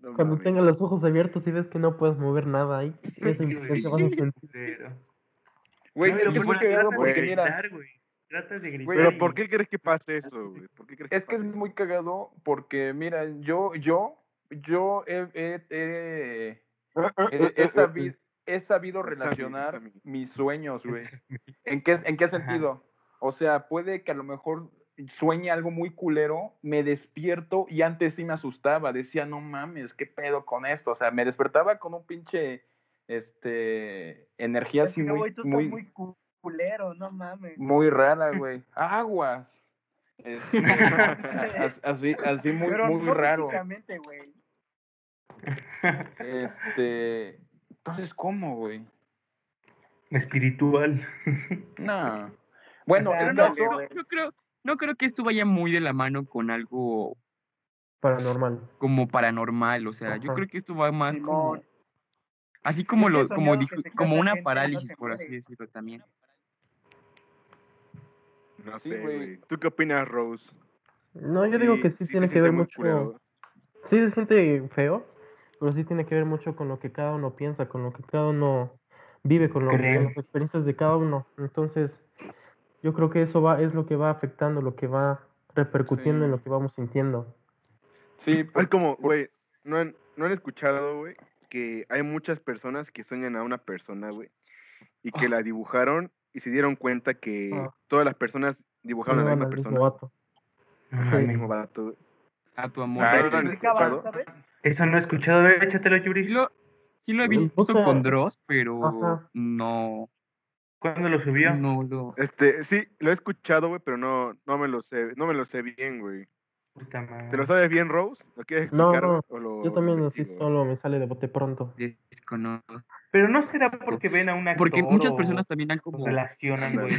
No Cuando tengas los ojos abiertos y ves que no puedes mover nada ahí, esa Sí, impotencia vas a sentir. Güey, No, es pero que cagado tratas porque de mira, gritar, güey. Tratas de gritar. Pero y- ¿por qué crees que pase eso, güey? ¿Por qué crees es que es eso? muy cagado porque mira, yo, yo, yo he, he- he- he- sabido, he sabido relacionar mis sueños, güey. ¿En qué, ¿En qué sentido? O sea, puede que a lo mejor sueñe algo muy culero, me despierto y antes sí me asustaba, decía, no mames, ¿qué pedo con esto? O sea, me despertaba con un pinche, este, energía así muy, güey, tú estás muy, muy cu- culero, no mames. muy rara, güey. Aguas. Este, as- así, así muy, Pero muy no raro. güey. Este, entonces, ¿cómo, güey? Espiritual. No. Bueno, Pero no, caso, no, creo, no creo que esto vaya muy de la mano con algo Paranormal. como paranormal, o sea, yo creo que esto va más como, Simón. Así como lo, como, soñado dij- que se como una parálisis, por así decirlo también. No Sí, sé, güey. ¿Tú qué opinas, Rose? No, yo digo que sí, tiene que ver mucho. culero. Sí se siente feo, pero sí tiene que ver mucho con lo que cada uno piensa, con lo que cada uno vive, con, lo, con las experiencias de cada uno. Entonces, yo creo que eso va, es lo que va afectando, lo que va repercutiendo en lo que vamos sintiendo. sí, Es como, güey, ¿no han, ¿no han escuchado, güey? Que hay muchas personas que sueñan a una persona, güey, y que la dibujaron y se dieron cuenta que Ah. todas las personas dibujaron a la misma persona. vato. No Sí. Mismo vato, güey. A tu amor. Ah, ¿Qué ¿no escuchado? Eso no he escuchado, eh, échatelo, Sí Yuri. lo, sí lo he Pues, visto o sea, con Dross, pero ajá. no, ¿Cuándo lo subió? no lo... Este, sí, lo he escuchado, güey, pero no, no me lo sé, no me lo sé bien, güey. Puta madre. ¿Te lo sabes bien, Rose? ¿Lo quieres No, explicar? no, güey, o lo Yo también así solo me sale de bote pronto. Desconozco. Pero no será porque ven a un actor Porque muchas personas también han como... relacionan, güey.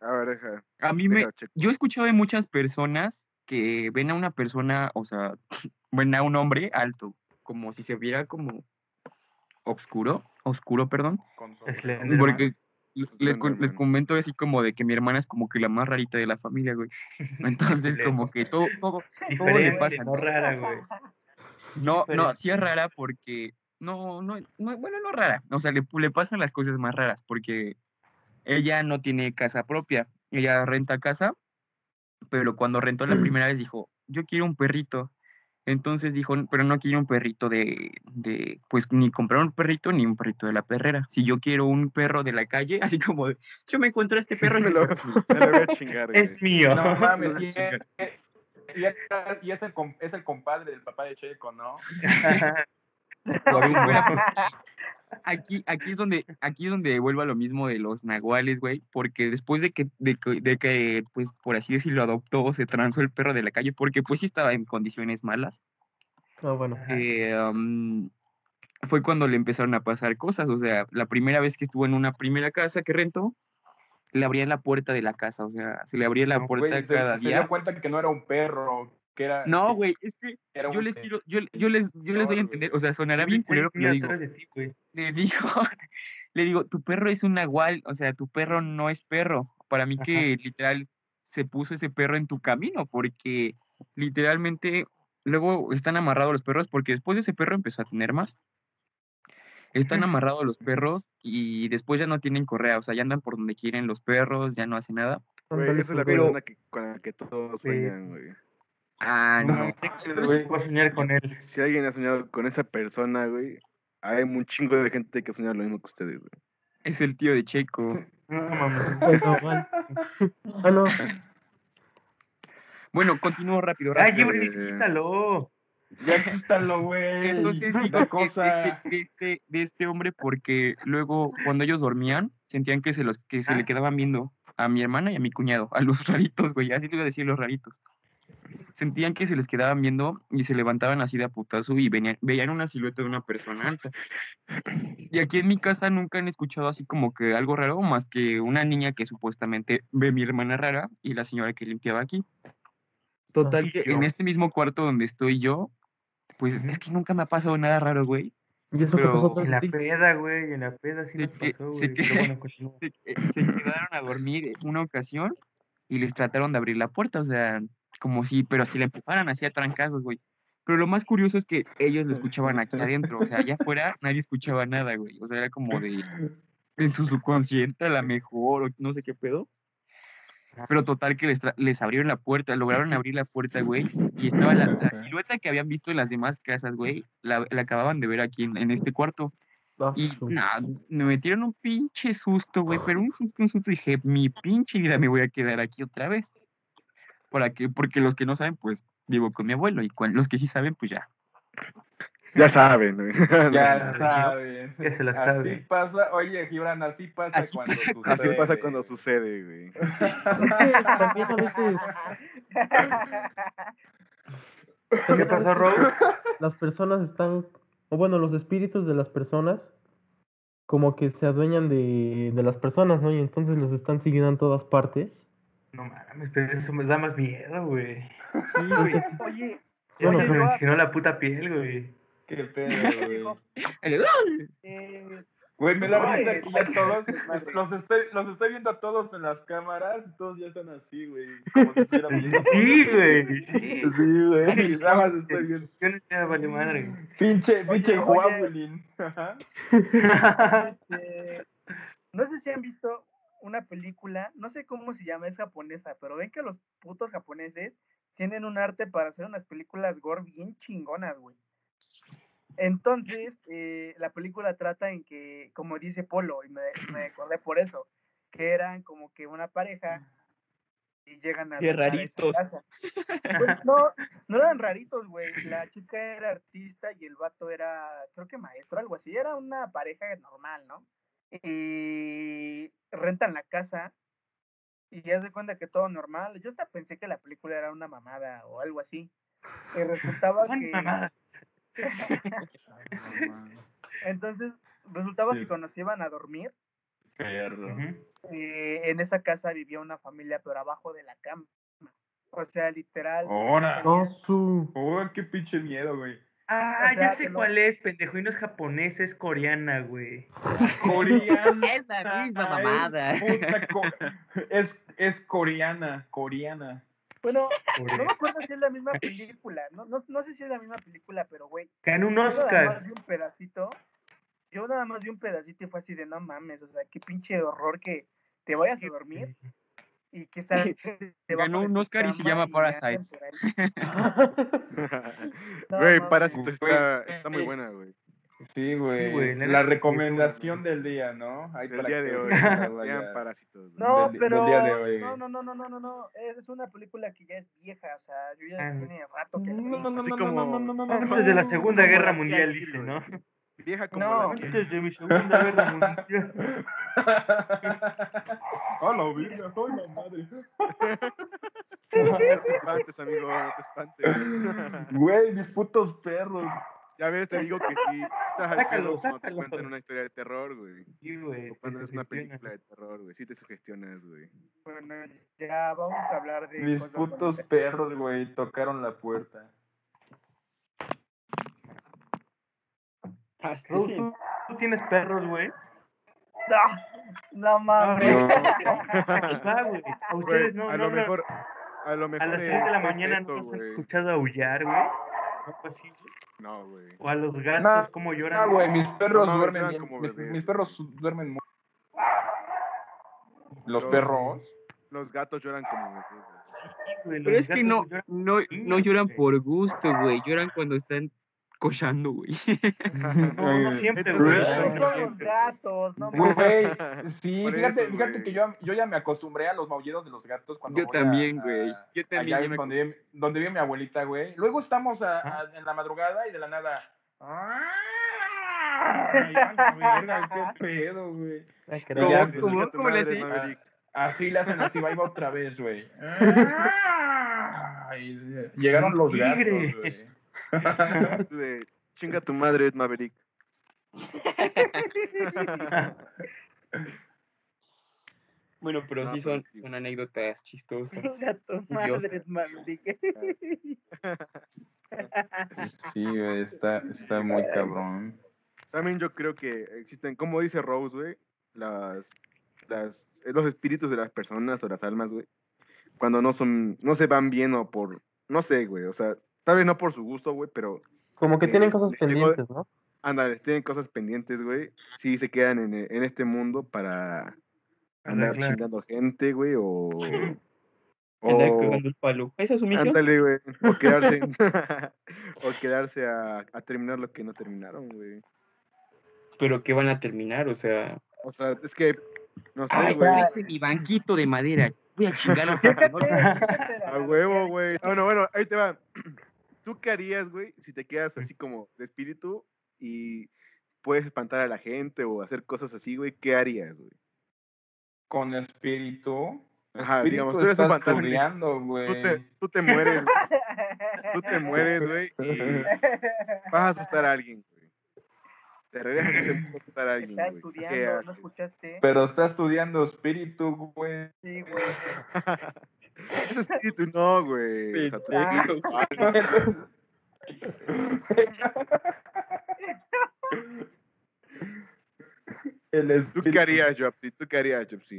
A ver, deja. A mí me... checo. Yo he escuchado de muchas personas que ven a una persona, o sea, ven a un hombre alto, como si se viera como oscuro, oscuro, perdón, porque les, les comento así como de que mi hermana es como que la más rarita de la familia, güey. Entonces, como que todo, todo, todo le pasa, no ¿no? rara, güey. No, no, sí es rara porque, no, no, no, bueno, no rara, o sea, le, le pasan las cosas más raras porque ella no tiene casa propia, ella renta casa, pero cuando rentó la primera vez dijo, yo quiero un perrito. Entonces dijo, pero no quiero un perrito de, de, pues ni comprar un perrito ni un perrito de la perrera. Si yo quiero un perro de la calle, así como de, yo me encuentro este perro. Me este lo, perro es mío". me lo voy a chingar, güey. Es mío. No mames, y es, y es- y es el, es el compadre del papá de Checo, ¿no? Aquí, aquí es donde, aquí es donde vuelvo a lo mismo de los nahuales, güey, porque después de que, de que, de que, pues, por así decirlo, adoptó o se transó el perro de la calle, porque pues sí estaba en condiciones malas, Ah, bueno. eh, fue cuando le empezaron a pasar cosas, o sea, la primera vez que estuvo en una primera casa que rentó, le abrían la puerta de la casa, o sea, se le abría la No, puerta Güey, se, cada se día. dio cuenta que no era un perro, que era... No, güey, es que era yo un les quiero, yo, yo les, yo les doy a entender, o sea, sonará bien culero lo digo. de ti, le digo, le digo, tu perro es un nahual, o sea, tu perro no es perro. Para mí Ajá. que literal se puso ese perro en tu camino, porque literalmente luego están amarrados los perros, porque después de ese perro empezó a tener más. Están amarrados los perros y después ya no tienen correa, o sea, ya andan por donde quieren los perros, ya no hacen nada. Güey, esa es la pues, Pero- persona que, con la que todos sueñan, güey. Ah, No, voy a soñar con él. Si alguien ha soñado con esa persona, güey, hay un chingo de gente que sueña lo mismo que ustedes, güey. Es el tío de Checo. No mames. el nahual. Ah, no. Bueno, continúo rápido, Ay, rápido. Yuri, quítalo. Ya quítalo, güey. Entonces digo de cosa. este, de, este, de este hombre porque luego cuando ellos dormían sentían que se los que se Ah. le quedaban viendo a mi hermana y a mi cuñado, a los raritos, güey, así te iba a decir los raritos. Sentían que se les quedaban viendo y se levantaban así de a putazo y venían, veían una silueta de una persona alta. Y aquí en mi casa nunca han escuchado así como que algo raro, más que una niña que supuestamente ve a mi hermana rara y la señora que limpiaba aquí. Total que en este mismo cuarto donde estoy yo, pues es que nunca me ha pasado nada raro, güey. ¿Y eso que Pero- pasó En la peda, güey, en la peda sí nos que- pasó, güey. que- Pero bueno. Se, se quedaron a dormir una ocasión y les trataron de abrir la puerta, o sea, como si, pero si la empujaran así a trancazos, güey. Pero lo más curioso es que ellos lo escuchaban aquí adentro, o sea, allá afuera nadie escuchaba nada, güey. O sea, era como de en su subconsciente a la mejor, o no sé qué pedo. Pero total que les, les abrieron la puerta, lograron abrir la puerta, güey, y estaba la, la silueta que habían visto en las demás casas, güey, la, la acababan de ver aquí en, en este cuarto. Ah, Y nada, me metieron un pinche susto, güey, pero un susto, un susto, dije, mi pinche vida me voy a quedar aquí otra vez. Para que, porque los que no saben, pues vivo con mi abuelo, y cuan- los que sí saben, pues ya. Ya saben, güey. Ya sabe, saben. Ya se la Así sabe. pasa, oye, Gibran, así pasa Así cuando pasa sucede. cuando- Así pasa cuando sucede, güey. También a veces ¿Qué pasó, Rose? las personas están, o bueno, los espíritus de las personas como que se adueñan de, de las personas, ¿no? Y entonces los están siguiendo en todas partes. No mames, pero eso me da más miedo, güey. Sí, güey. Oye, Bueno, Se oye, me la puta piel, güey. Qué pedo, güey. eh, Güey, me da risa Ay, que ya todos, los estoy, los estoy viendo a todos en las cámaras y todos ya están así, güey. Como si estuvieran viendo. Sí, güey, sí. Sí, güey. Nada más estoy viendo. Yo no sé, vale madre. Pinche, pinche. Ajá. este, no sé si han visto una película, no sé cómo se llama, es japonesa, pero ven que los putos japoneses tienen un arte para hacer unas películas gore bien chingonas, güey. Entonces, eh, la película trata en que, como dice Polo, y me, me acordé por eso, que eran como que una pareja y llegan a Qué raritos. casa. Pues, no, no eran raritos, güey. La chica era artista y el vato era, creo que maestro, algo así. Era una pareja normal, ¿no? Y rentan la casa y ya se cuenta que todo normal. Yo hasta pensé que la película era una mamada o algo así. Y resultaba Son que... mamadas. Entonces, resultaba Sí. que cuando se iban a dormir, eh, en esa casa vivía una familia, pero abajo de la cama. O sea, literal. Ahora. Oh, su. Oh, qué pinche miedo, güey. Ah, O sea, ya sé no- cuál es, pendejo. Y no es japonés, es coreana, güey. Coreana. Es la misma mamada. co- es, es coreana, coreana. Bueno, no me acuerdo si es la misma película. No, no, no sé si es la misma película, pero güey. Ganó un Yo nada más Oscar. vi un pedacito. Yo nada más vi un pedacito y fue así de no mames. O sea, qué pinche horror que te vayas a dormir y debajo Ganó un Oscar y se llama. No Güey. Parásito está, está muy buena, güey. Sí, güey. güey, la sí, recomendación del día, ¿no? Ahí Del para día de hoy. Vean. Parásitos. No, del- del pero día de hoy. no, no, no, no, no, no, no, es una película que ya es vieja, o sea, yo ya Ah, tiene rato que No, no, no, Así no, como- no, no, no, no, Antes de la no. Segunda Guerra Mundial, dice. ¿no? Vieja como No. la que. Antes de mi Segunda Guerra Mundial. A la verga, ay, la madre. No te espantes, amigo, no te espantes. Güey, mis putos perros. ya ves, te digo que sí, sí estás al pedo cuando te cuentan una historia de terror, güey. Sí, güey. O cuando es una película de terror, güey. Sí te sugestionas, güey. Bueno, ya vamos a hablar de Mis putos perros, güey, tocaron la puerta. ¿Tú, tú, tú tienes perros, güey? No, no mames. No. A ustedes no, a no, lo no. mejor, a lo A mejor las es 3 de la mañana respeto, no los han escuchado aullar, güey. No, güey. O a los gatos, No, cómo lloran. Ah, güey, mis perros No duermen bien. como mis, bebés, mis perros duermen muy. Los Los- perros. Los gatos lloran como bebés, güey. Sí, güey, Pero es que no, lloran. no, no lloran por gusto, güey. Lloran cuando están cochando, güey. No, no siempre, güey. los gatos, no Güey, sí, Por fíjate, eso, fíjate güey. que yo, yo ya me acostumbré a los maullidos de los gatos cuando Yo voy a- también, a- güey. Yo también allá me donde, vive- donde vive mi abuelita, güey. Luego estamos a- a- en la madrugada y de la nada. ¡Ay, a la verga, qué pedo, güey! Así le hacen así, va otra vez, güey. Ay, Llegaron los gatos, güey. De, Chinga tu madre, Maverick. Bueno, pero No, sí pero son, sí. son anécdotas chistosas. Chinga tu madre, Maverick. Sí, güey, está, está muy cabrón. También yo creo que existen, como dice Rose, güey, las, las, eh, los espíritus de las personas o las almas, güey, cuando no son, no se van bien o por, no sé, güey, o sea, tal vez no por su gusto, güey, pero, Como que Eh, tienen cosas llegó- pendientes, ¿no? ándale, tienen cosas pendientes, güey, sí se quedan en, en este mundo para andar claro. chingando gente, güey, o... Andar o- cagando el palo. ¿Esa es su misión? Ándale, güey. O quedarse, o quedarse a, a terminar lo que no terminaron, güey. Pero que van a terminar, o sea. O sea, es que, no sé, Ay, güey. mi banquito de madera. Voy a ¿no? fíjate A huevo, güey. Bueno, bueno, ahí te va. ¿Tú qué harías, güey, si te quedas así como de espíritu y puedes espantar a la gente o hacer cosas así, güey? ¿Qué harías, güey? Con espíritu. Ajá, espíritu digamos, tú eres un fantasma. Tú güey. te, tú te mueres, güey. Tú te mueres, güey, y vas a asustar a alguien, güey. Te regresas y te vas a asustar a alguien, Está güey. ¿Qué estudiando, ¿no haces? escuchaste? Pero está estudiando espíritu, güey. Sí, güey. Ese espíritu no, güey. Tú- Ah, El ¿Tú espíritu. qué harías, Jobsy? ¿Tú qué harías? Pues,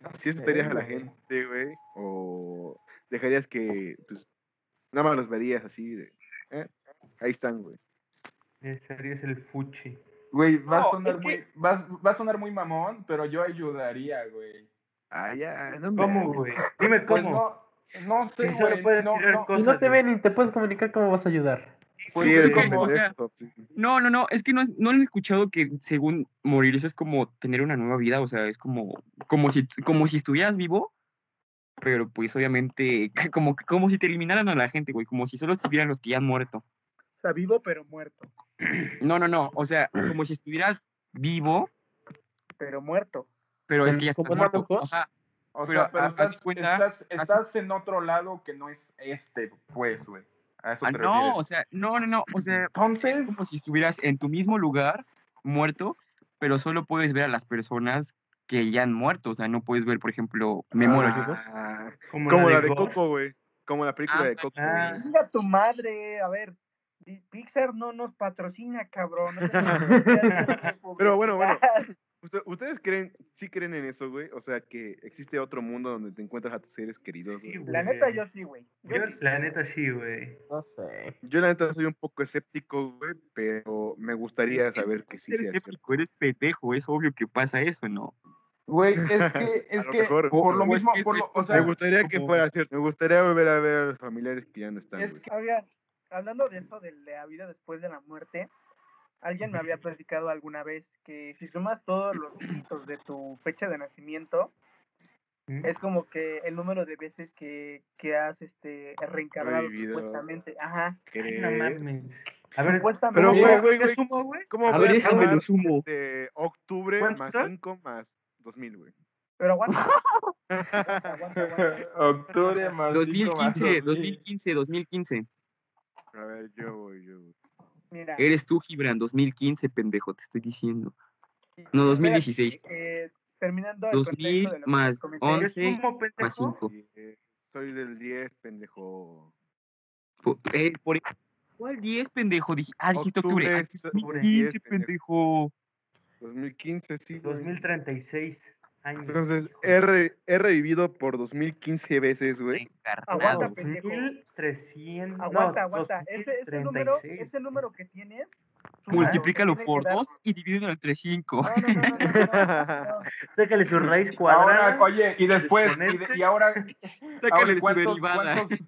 no ¿Sí asustarías sé, a la gente, güey? ¿O dejarías que, pues, nada más los verías así de, ¿eh? Ahí están, güey. Ese harías el fuchi. Güey, va, a No, sonar es que- muy, va, va a sonar muy mamón, pero yo ayudaría, güey. Ah, ya. ¿Cómo, güey? Dime Pues cómo. no, no sé, Sí, solo güey. puedes no, tirar no, cosas. Y no te ven y te puedes comunicar cómo vas a ayudar. pues, sí, es eres como- pendejo, sí. No, no, no, es que no, no han escuchado que según morir eso es como tener una nueva vida, o sea, es como, como si, como si estuvieras vivo, pero pues obviamente como, como si te eliminaran a la gente, güey, como si solo estuvieran los que ya han muerto. O sea, vivo pero muerto. No, no, no, o sea, como si estuvieras vivo, Pero muerto. Pero es ¿En- que ya estás muerto. O Pero sea, pero haz estás, cuenta- estás, estás en otro lado que no es este, pues, güey. A eso Ah, te no, o sea, no, no, no, o sea, es Entonces, como si estuvieras en tu mismo lugar, muerto, pero solo puedes ver a las personas que ya han muerto, o sea, no puedes ver, por ejemplo, me muero yo. Ah, Como, como la de. Coco, güey. Como la película de Ah, Coco. ah. Mira tu madre, a ver. Pixar no nos patrocina, cabrón. no Pero bueno, bueno. ¿Ustedes creen, sí creen en eso, güey? O sea, que existe otro mundo donde te encuentras a tus seres queridos, güey. La neta, yo sí, güey. Yo Yo, sí. la neta, sí, güey. No sé. Yo la neta soy un poco escéptico, güey, pero me gustaría saber que sí eres sea cierto. escéptico, eres pendejo, es obvio que pasa eso, ¿no? güey, es que, es que mejor. por lo es mismo, que por lo- o sea, Me gustaría que fuera cierto. Me gustaría volver a ver a los familiares que ya no están, Es güey. Oigan, hablando de eso, de la vida después de la muerte, alguien me había platicado alguna vez que si sumas todos los dígitos de tu fecha de nacimiento, ¿Mm? es como que el número de veces que, que has este reencarnado Revivido. supuestamente. Ajá. Ay, no ¿Crees? mames. A ver, Supuestamente. Pero, güey, güey, ¿qué güey, sumo, güey? ¿cómo A voy ver, déjame sumar, lo sumo. este, octubre ¿Cuánto? más 5 más 2000, güey? Pero aguanta. aguanta, aguanta, aguanta. octubre más cinco más 2015, 2000. 2015, 2015. A ver, yo voy, yo voy. Mira. Eres tú, Gibran, 2015, pendejo, te estoy diciendo. no, espérate, 2016. eh, terminando el 2000 contexto de más les comenté, 11. ¿Qué sumo, Más pendejo? 5. Sí, eh, soy del 10, pendejo. Por, eh, por- ¿Cuál 10, pendejo? Dije, ah, dijiste octubre. Octubre Ah, es- 2015, 10, pendejo. 2015, sí, güey. 2036 años. Entonces, he, re- he revivido por 2015 veces, güey. Aguanta, pendejo. 2300. no, Aguanta, aguanta. Ese, ese número, 2036. ese número que tienes, Multiplícalo por dar- 2 y divídelo entre 5. No, no, no. Sácale su raíz cuadrada. Ahora, oye, y después, y, de- exponente. y ahora, Sácale ahora de su ¿cuántos, derivada. cuántos,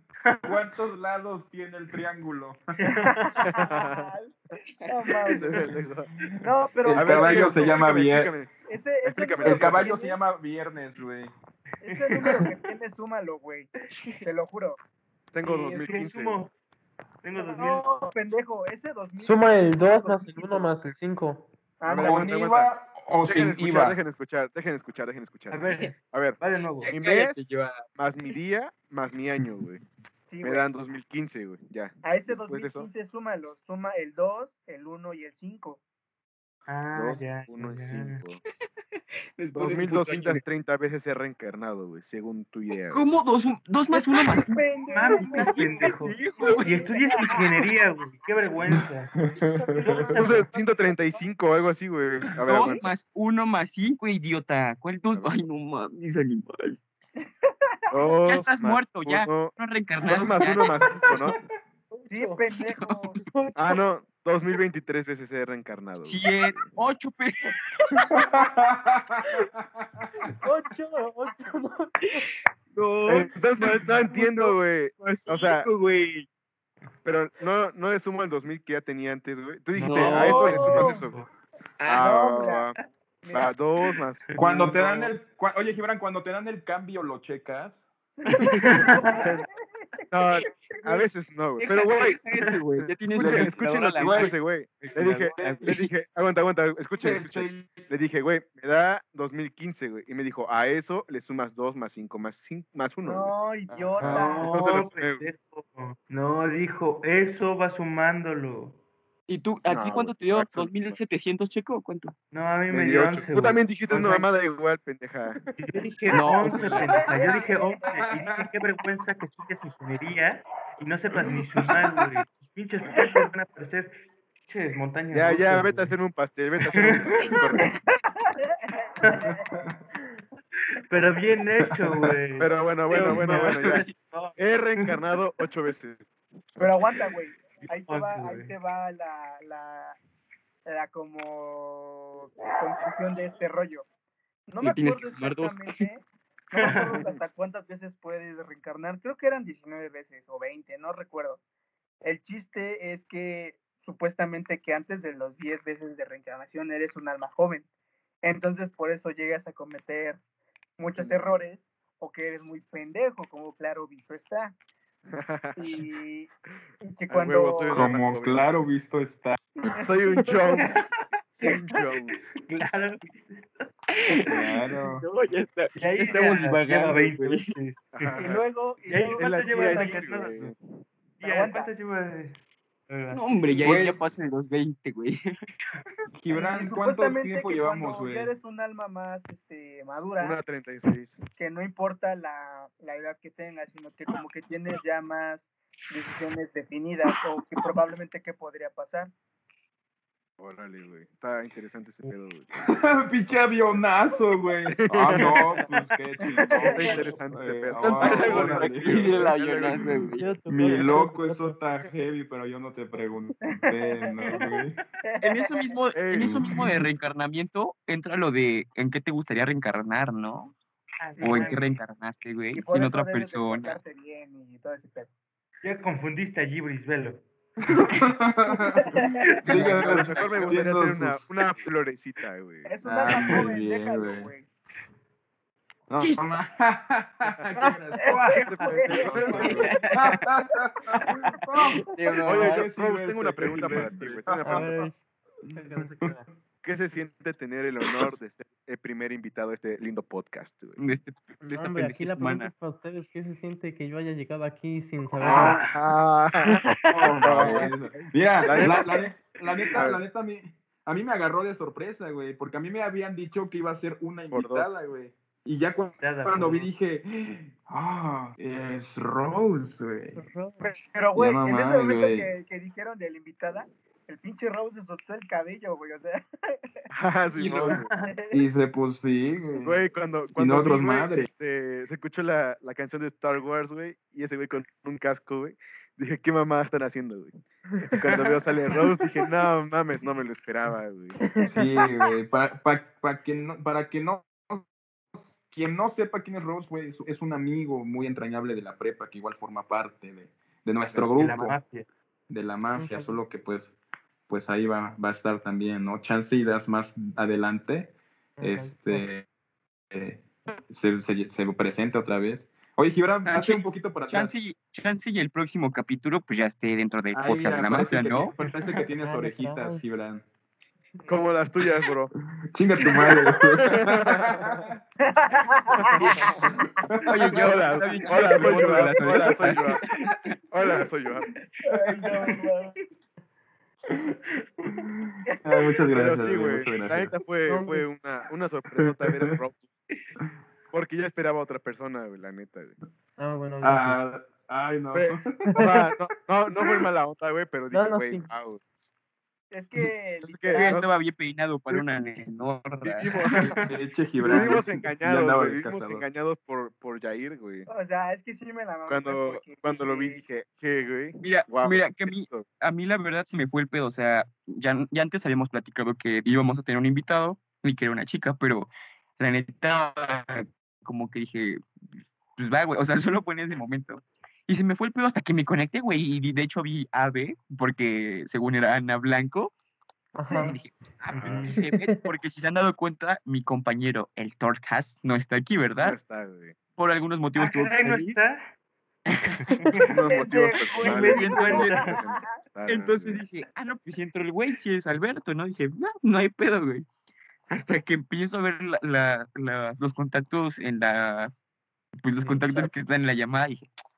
cuántos lados tiene el triángulo? No, pero El caballo se llama número El caballo se llama Viernes, güey. Ese número que tienes, súmalo, güey. Te lo juro. Tengo Sí, es que 2015. sumo. Tengo 2000. No, pendejo, ese 2000. Suma el 2 más el 1 más el 5. Ah, ¿Con IVA o Dejen sin escuchar, IVA? dejen escuchar, dejen escuchar, dejen escuchar. A ver, A ver, va de nuevo. mi mes más mi día más mi año, güey. Sí, Me güey. dan 2015, güey. Ya. A ese después de eso. 2015 súmalo. Suma el 2, el 1 y el 5. Ah, 2, ya. 1 y ya. 5. Después de un puto año. 2230 veces he reencarnado, güey, según tu idea. ¿Cómo? ¿Dos, dos más uno más. Mames, estás pendejo. Y estudias ingeniería, güey. Qué vergüenza. Entonces, 135 o algo así, güey. A ver, Dos aguanta. más uno más cinco, idiota. ¿Cuál dos? Ay, no mames, animal. Dos estás muerto, ya. No reencarnado. Dos más ya. uno más 5, ¿no? Sí, pendejo. Ah, no. 2023 veces he reencarnado. Siete, ocho, pe... 8, 8, No, Eh, Entonces, no entiendo, güey. o sea, cinco, güey. Pero no, no le sumo el 2000 que ya tenía antes, güey. Tú dijiste, No. a eso le sumas eso. No, Ah, mira, dos más. Cuando te dan el... cua- Oye, Gibran, cuando te dan el cambio, ¿lo checas? No, a veces no, güey. Pero, güey, Deja ese, güey. Ya tienes escuchen, escuchen lo que dijo ese güey. Le dije, le dije, aguanta, aguanta, escuchen, escuchen. Le dije, güey, me da 2015, güey. Y me dijo, a eso le sumas 2 más 5 más 5 más 1. No, idiota. No. No, dijo, eso va sumándolo. ¿Y tú, a ti No, cuánto te dio? Axel, ¿2700 checo? ¿Cuánto? No, a mí me, Me dio dio 11. 8. Tú también dijiste O una mamada igual, pendeja. Yo dije No, 11, pendeja. Yo dije 11. Y dije, qué vergüenza que estudias ingeniería y no sepas ni sumar, güey. Tus pinches cálculos van a parecer pinches montañas. Ya, ya, rusas, vete a hacer un pastel, vete a hacer un pastel. Pero bien hecho, güey. Pero bueno, bueno, bueno, bueno, ya. He reencarnado 8 veces. Pero aguanta, güey. Ahí te va, ahí te va la, la, la como conclusión de este rollo. No me acuerdo exactamente, no me acuerdo hasta cuántas veces puedes reencarnar. Creo que eran 19 veces o 20, no recuerdo. El chiste es que supuestamente que antes de los 10 veces de reencarnación eres un alma joven. Entonces por eso llegas a cometer muchos errores o que eres muy pendejo, como claro visto está. Y, y que cuando... huevo, soy una- Como claro visto está. Soy un show. Soy un show. Claro. Claro. No, ya está. Y ahí Estamos ya divagando, lleva 20 güey. veces. y luego... Y luego la ¿Cuánto güey. Ya, Aguanta. ¿Cuánto lleva? No, hombre, ya, ya pasan los 20, güey. Gibran, ¿cuánto tiempo que llevamos, güey? eres un alma más este, madura, Una 36. que no importa la, la edad que tengas, sino que como que tienes ya más decisiones definidas o que probablemente qué podría pasar. Órale, güey. Está interesante ese pedo, güey. Pinche avionazo, güey. Ah, no, pues qué chingón. Está interesante ese pedo. ah, Mi loco, eso está heavy, pero yo no te pregunté, ¿no, güey? En eso mismo, en eso mismo de reencarnamiento entra lo de en qué te gustaría reencarnar, ¿no? O en qué reencarnaste, güey, sin otra persona. portarte bien y todo ese pedo. Ya confundiste a Gibris Velo. Sigue A lo mejor me gustaría hacer una, una florecita, güey. Es un Ah, joven, bien, déjalo, güey. güey. No, Sí. no, no. Qué gracioso. Oye, yo, sí, tengo una pregunta para ti, güey. Tengo una pregunta. véngase, queda. ¿Qué se siente tener el honor de ser el primer invitado a este lindo podcast, güey? De, este- de esta Hombre, aquí la pregunta semana. es para ustedes. ¿Qué se siente que yo haya llegado aquí sin saber? Ah, Mira, La la, neta- la la neta, la neta, a mí, a mí me agarró de sorpresa, güey, porque a mí me habían dicho que iba a ser una invitada, güey. Y ya cu- Nada, cuando vi dije, ah, es Rose, güey. Pero, güey, Ya en ese momento que, que dijeron de la invitada, el pinche Rose se soltó el cabello, güey. O sea, ah, sí, Y no, luego- güey. Y se pues sí, güey. Güey, cuando, cuando otros güey, madre. este, se escuchó la, la canción de Star Wars, güey, y ese güey con un casco, güey, dije, ¿qué mamá están haciendo, güey? Y cuando veo sale Rose, dije, no mames, no me lo esperaba, güey. Sí, güey. Para, pa- pa que no, para que no. Quien no sepa quién es Rose, güey, es, un amigo muy entrañable de la prepa que igual forma parte de, de nuestro de la grupo, mafia. de la mafia, solo que pues, pues ahí va, va a estar también, ¿no? Chance y das más adelante, este, eh, se, se, se presenta otra vez. Oye, Gibran, Chance- hace un poquito para atrás. Chance, y- chance y el próximo capítulo pues ya esté dentro del podcast de la mafia, ¿no? Parece que tienes Ah, orejitas. Gibran. Como las tuyas, bro. Chinga tu madre. Oye, yo, hola, hola, soy yo. Hola, soy yo. Hola, soy yo. Ay, no, no. Ay, muchas Pero gracias. sí, güey, güey. La neta fue, No, fue una, una sorpresota ver el. Porque yo esperaba a otra persona, güey, la neta, güey. Ah, bueno. Ah, ay, no. Fue- o sea, no, no, no fue mala onda, güey, pero dije, No, no, güey, sí. wow. Es que, Es que- Yo estaba bien peinado para una nenorra. Vivimos, engañados, güey. Vivimos engañados por, por Jair, güey. o sea, es que sí me la mamé Cuando, porque cuando lo vi dije, ¿qué, güey? Mira, Guau, mira, que a mí, a mí la verdad se me fue el pedo. O sea, ya, ya antes habíamos platicado que íbamos a tener un invitado y que era una chica, pero la neta, como que dije, pues va, güey. O sea, solo fue en ese momento. Y se me fue el pedo hasta que me conecté, güey. Y de hecho vi a B, porque según era Ana Blanco. Ajá. Y dije, ah, pues ni se ve, porque si se han dado cuenta, mi compañero, el Tortas, no está aquí, No ¿verdad? está, güey. Por algunos motivos Ah, tuvo que no está. Ese motivos entonces- Ah, dije, ah, no, pues si entró el güey, si es Alberto, ¿no? Dije, no, no hay pedo, güey. Hasta que empiezo a ver la, la- la- los contactos en la, pues los contactos que están en la llamada, dije, ah,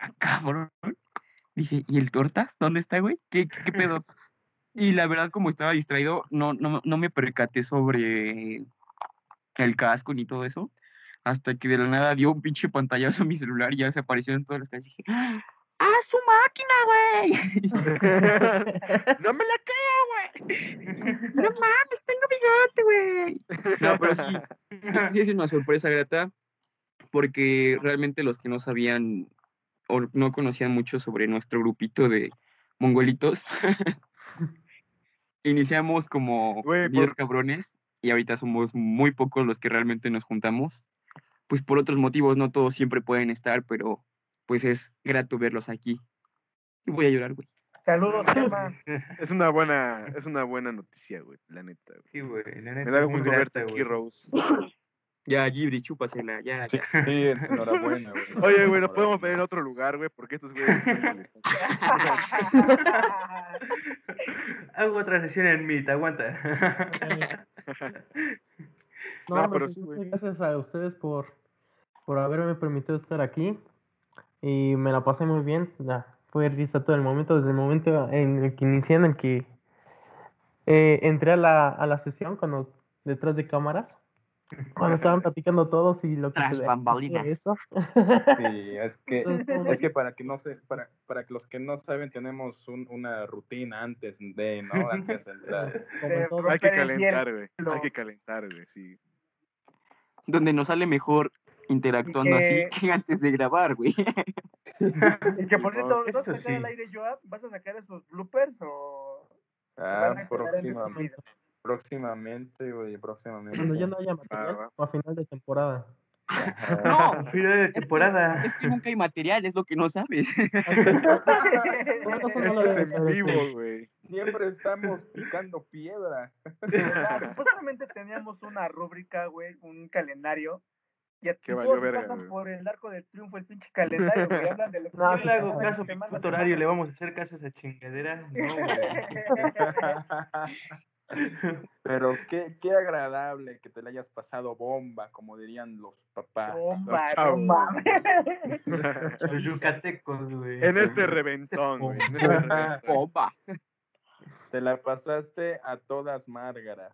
cabrón. Dije, ¿y el tortas? ¿Dónde está, güey? ¿Qué, qué, qué pedo? Y la verdad, como estaba distraído, no, no, no me percaté sobre el casco ni todo eso. Hasta que de la nada dio un pinche pantallazo a mi celular y ya se apareció en todas las calles. Dije, ¡ah, su máquina, güey! no me la creo, güey. No mames, tengo bigote, güey. No, pero sí, sí es una sorpresa grata, porque realmente los que no sabían o no conocían mucho sobre nuestro grupito de mongolitos, iniciamos como Güey, 10 por- cabrones y ahorita somos muy pocos los que realmente nos juntamos. Pues por otros motivos, no todos siempre pueden estar, pero pues es grato verlos aquí. Y voy a llorar, güey. Saludos, Emma. Es una buena, es una buena noticia, güey, la neta, güey. Sí, güey. la Me neta da es muy gusto verte aquí. Rose. Ya, Gibri, chúpasela, ya, Sí, ya. sí, enhorabuena, güey. Oye, güey, nos podemos ver en otro lugar, güey, porque estos güeyes. Hago otra sesión en Meet, aguanta. No, pero sí, güey. gracias a ustedes por, por haberme permitido estar aquí. Y me la pasé muy bien. Ya, fue risa todo el momento, desde el momento en el que inicié, en el que eh, entré a la, a la sesión cuando detrás de cámaras. Cuando estaban platicando todos y lo que Tras se ve- bambalinas. eso. Sí, es que, es que para que no se, para, para que los que no saben, tenemos un- una rutina antes de, ¿no? Antes de entrar. todo. Hay que calentar, güey. Hay que calentar, güey, sí. Donde nos sale mejor interactuando que- así que antes de grabar, güey. Y que por cierto, ¿vas a sacar al sí. aire, Joab? ¿Vas a sacar esos bloopers o Ah, van próximamente, güey, próximamente. Cuando ya no haya material va. o a final de temporada. No, Final de temporada. es que nunca hay material, es lo que no sabes. No es en vivo, güey. Siempre estamos picando piedra. ¿verdad? Supuestamente teníamos una rúbrica, güey, un calendario. Y a Que valió verga, pasan por el arco del triunfo el pinche calendario, güey. Hablan de lo que No, Yo le hago caso puto horario, le vamos a hacer caso a esa chingadera. No, güey. Pero qué, qué agradable que te la hayas pasado bomba, como dirían los papás. Bomba. Los yucatecos, güey. En este reventón, güey. En este reventón. Bomba. Te la pasaste a todas márgaras.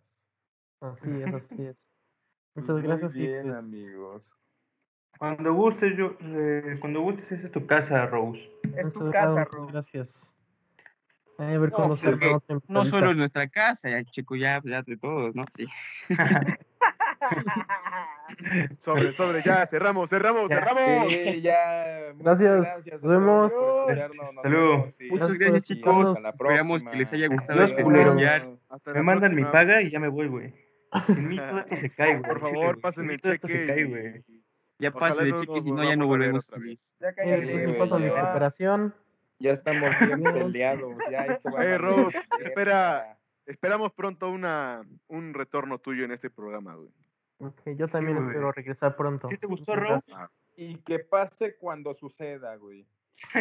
Así es, así es. Muchas muy gracias. bien, pues, amigos. Cuando gustes, yo, eh, cuando gustes, esa es tu casa, Rose. Es tu muchas casa, gracias, Ru. Gracias. Ay, a ver No, cuándo pues es que No solo en nuestra casa, ya, chico, ya, ya de todos, ¿no? Sí. Sobre, sobre, ya, cerramos, cerramos, Ya. cerramos. Sí, ya. muchas Gracias, nos vemos. por escucharnos, nos Salud. vemos y- Muchas Gracias chicos. escucharnos. Hasta la Esperamos que les haya gustado Adiós, este especial. Me mandan mi paga y ya me voy, güey. Sin mí todo esto se cae, güey. Por favor, pásenme el se cheque. cae, y- güey. Ya pase de cheque, si no, ya no volvemos. otra vez. Ya Eh, cállate, me güey, pasan mi ya. Ya estamos bien peleados. Ya esto va Eh, verga. espera. Esperamos pronto una, un retorno tuyo en este programa, güey. Ok, yo también güey. espero regresar pronto. ¿Sí te gustó, gracias. Y que pase cuando suceda, güey.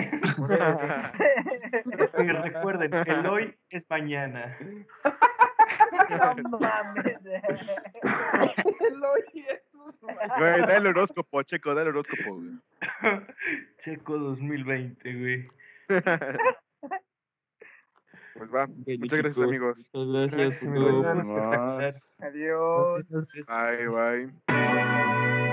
Y recuerden, el hoy es mañana. No mames. Güey, da el horóscopo, Checo, da el horóscopo, güey. Checo 2020, güey. Pues va. Muchas gracias, chicos, amigos. Muchas gracias. Gracias, amigos. Adiós. Gracias. Bye, bye.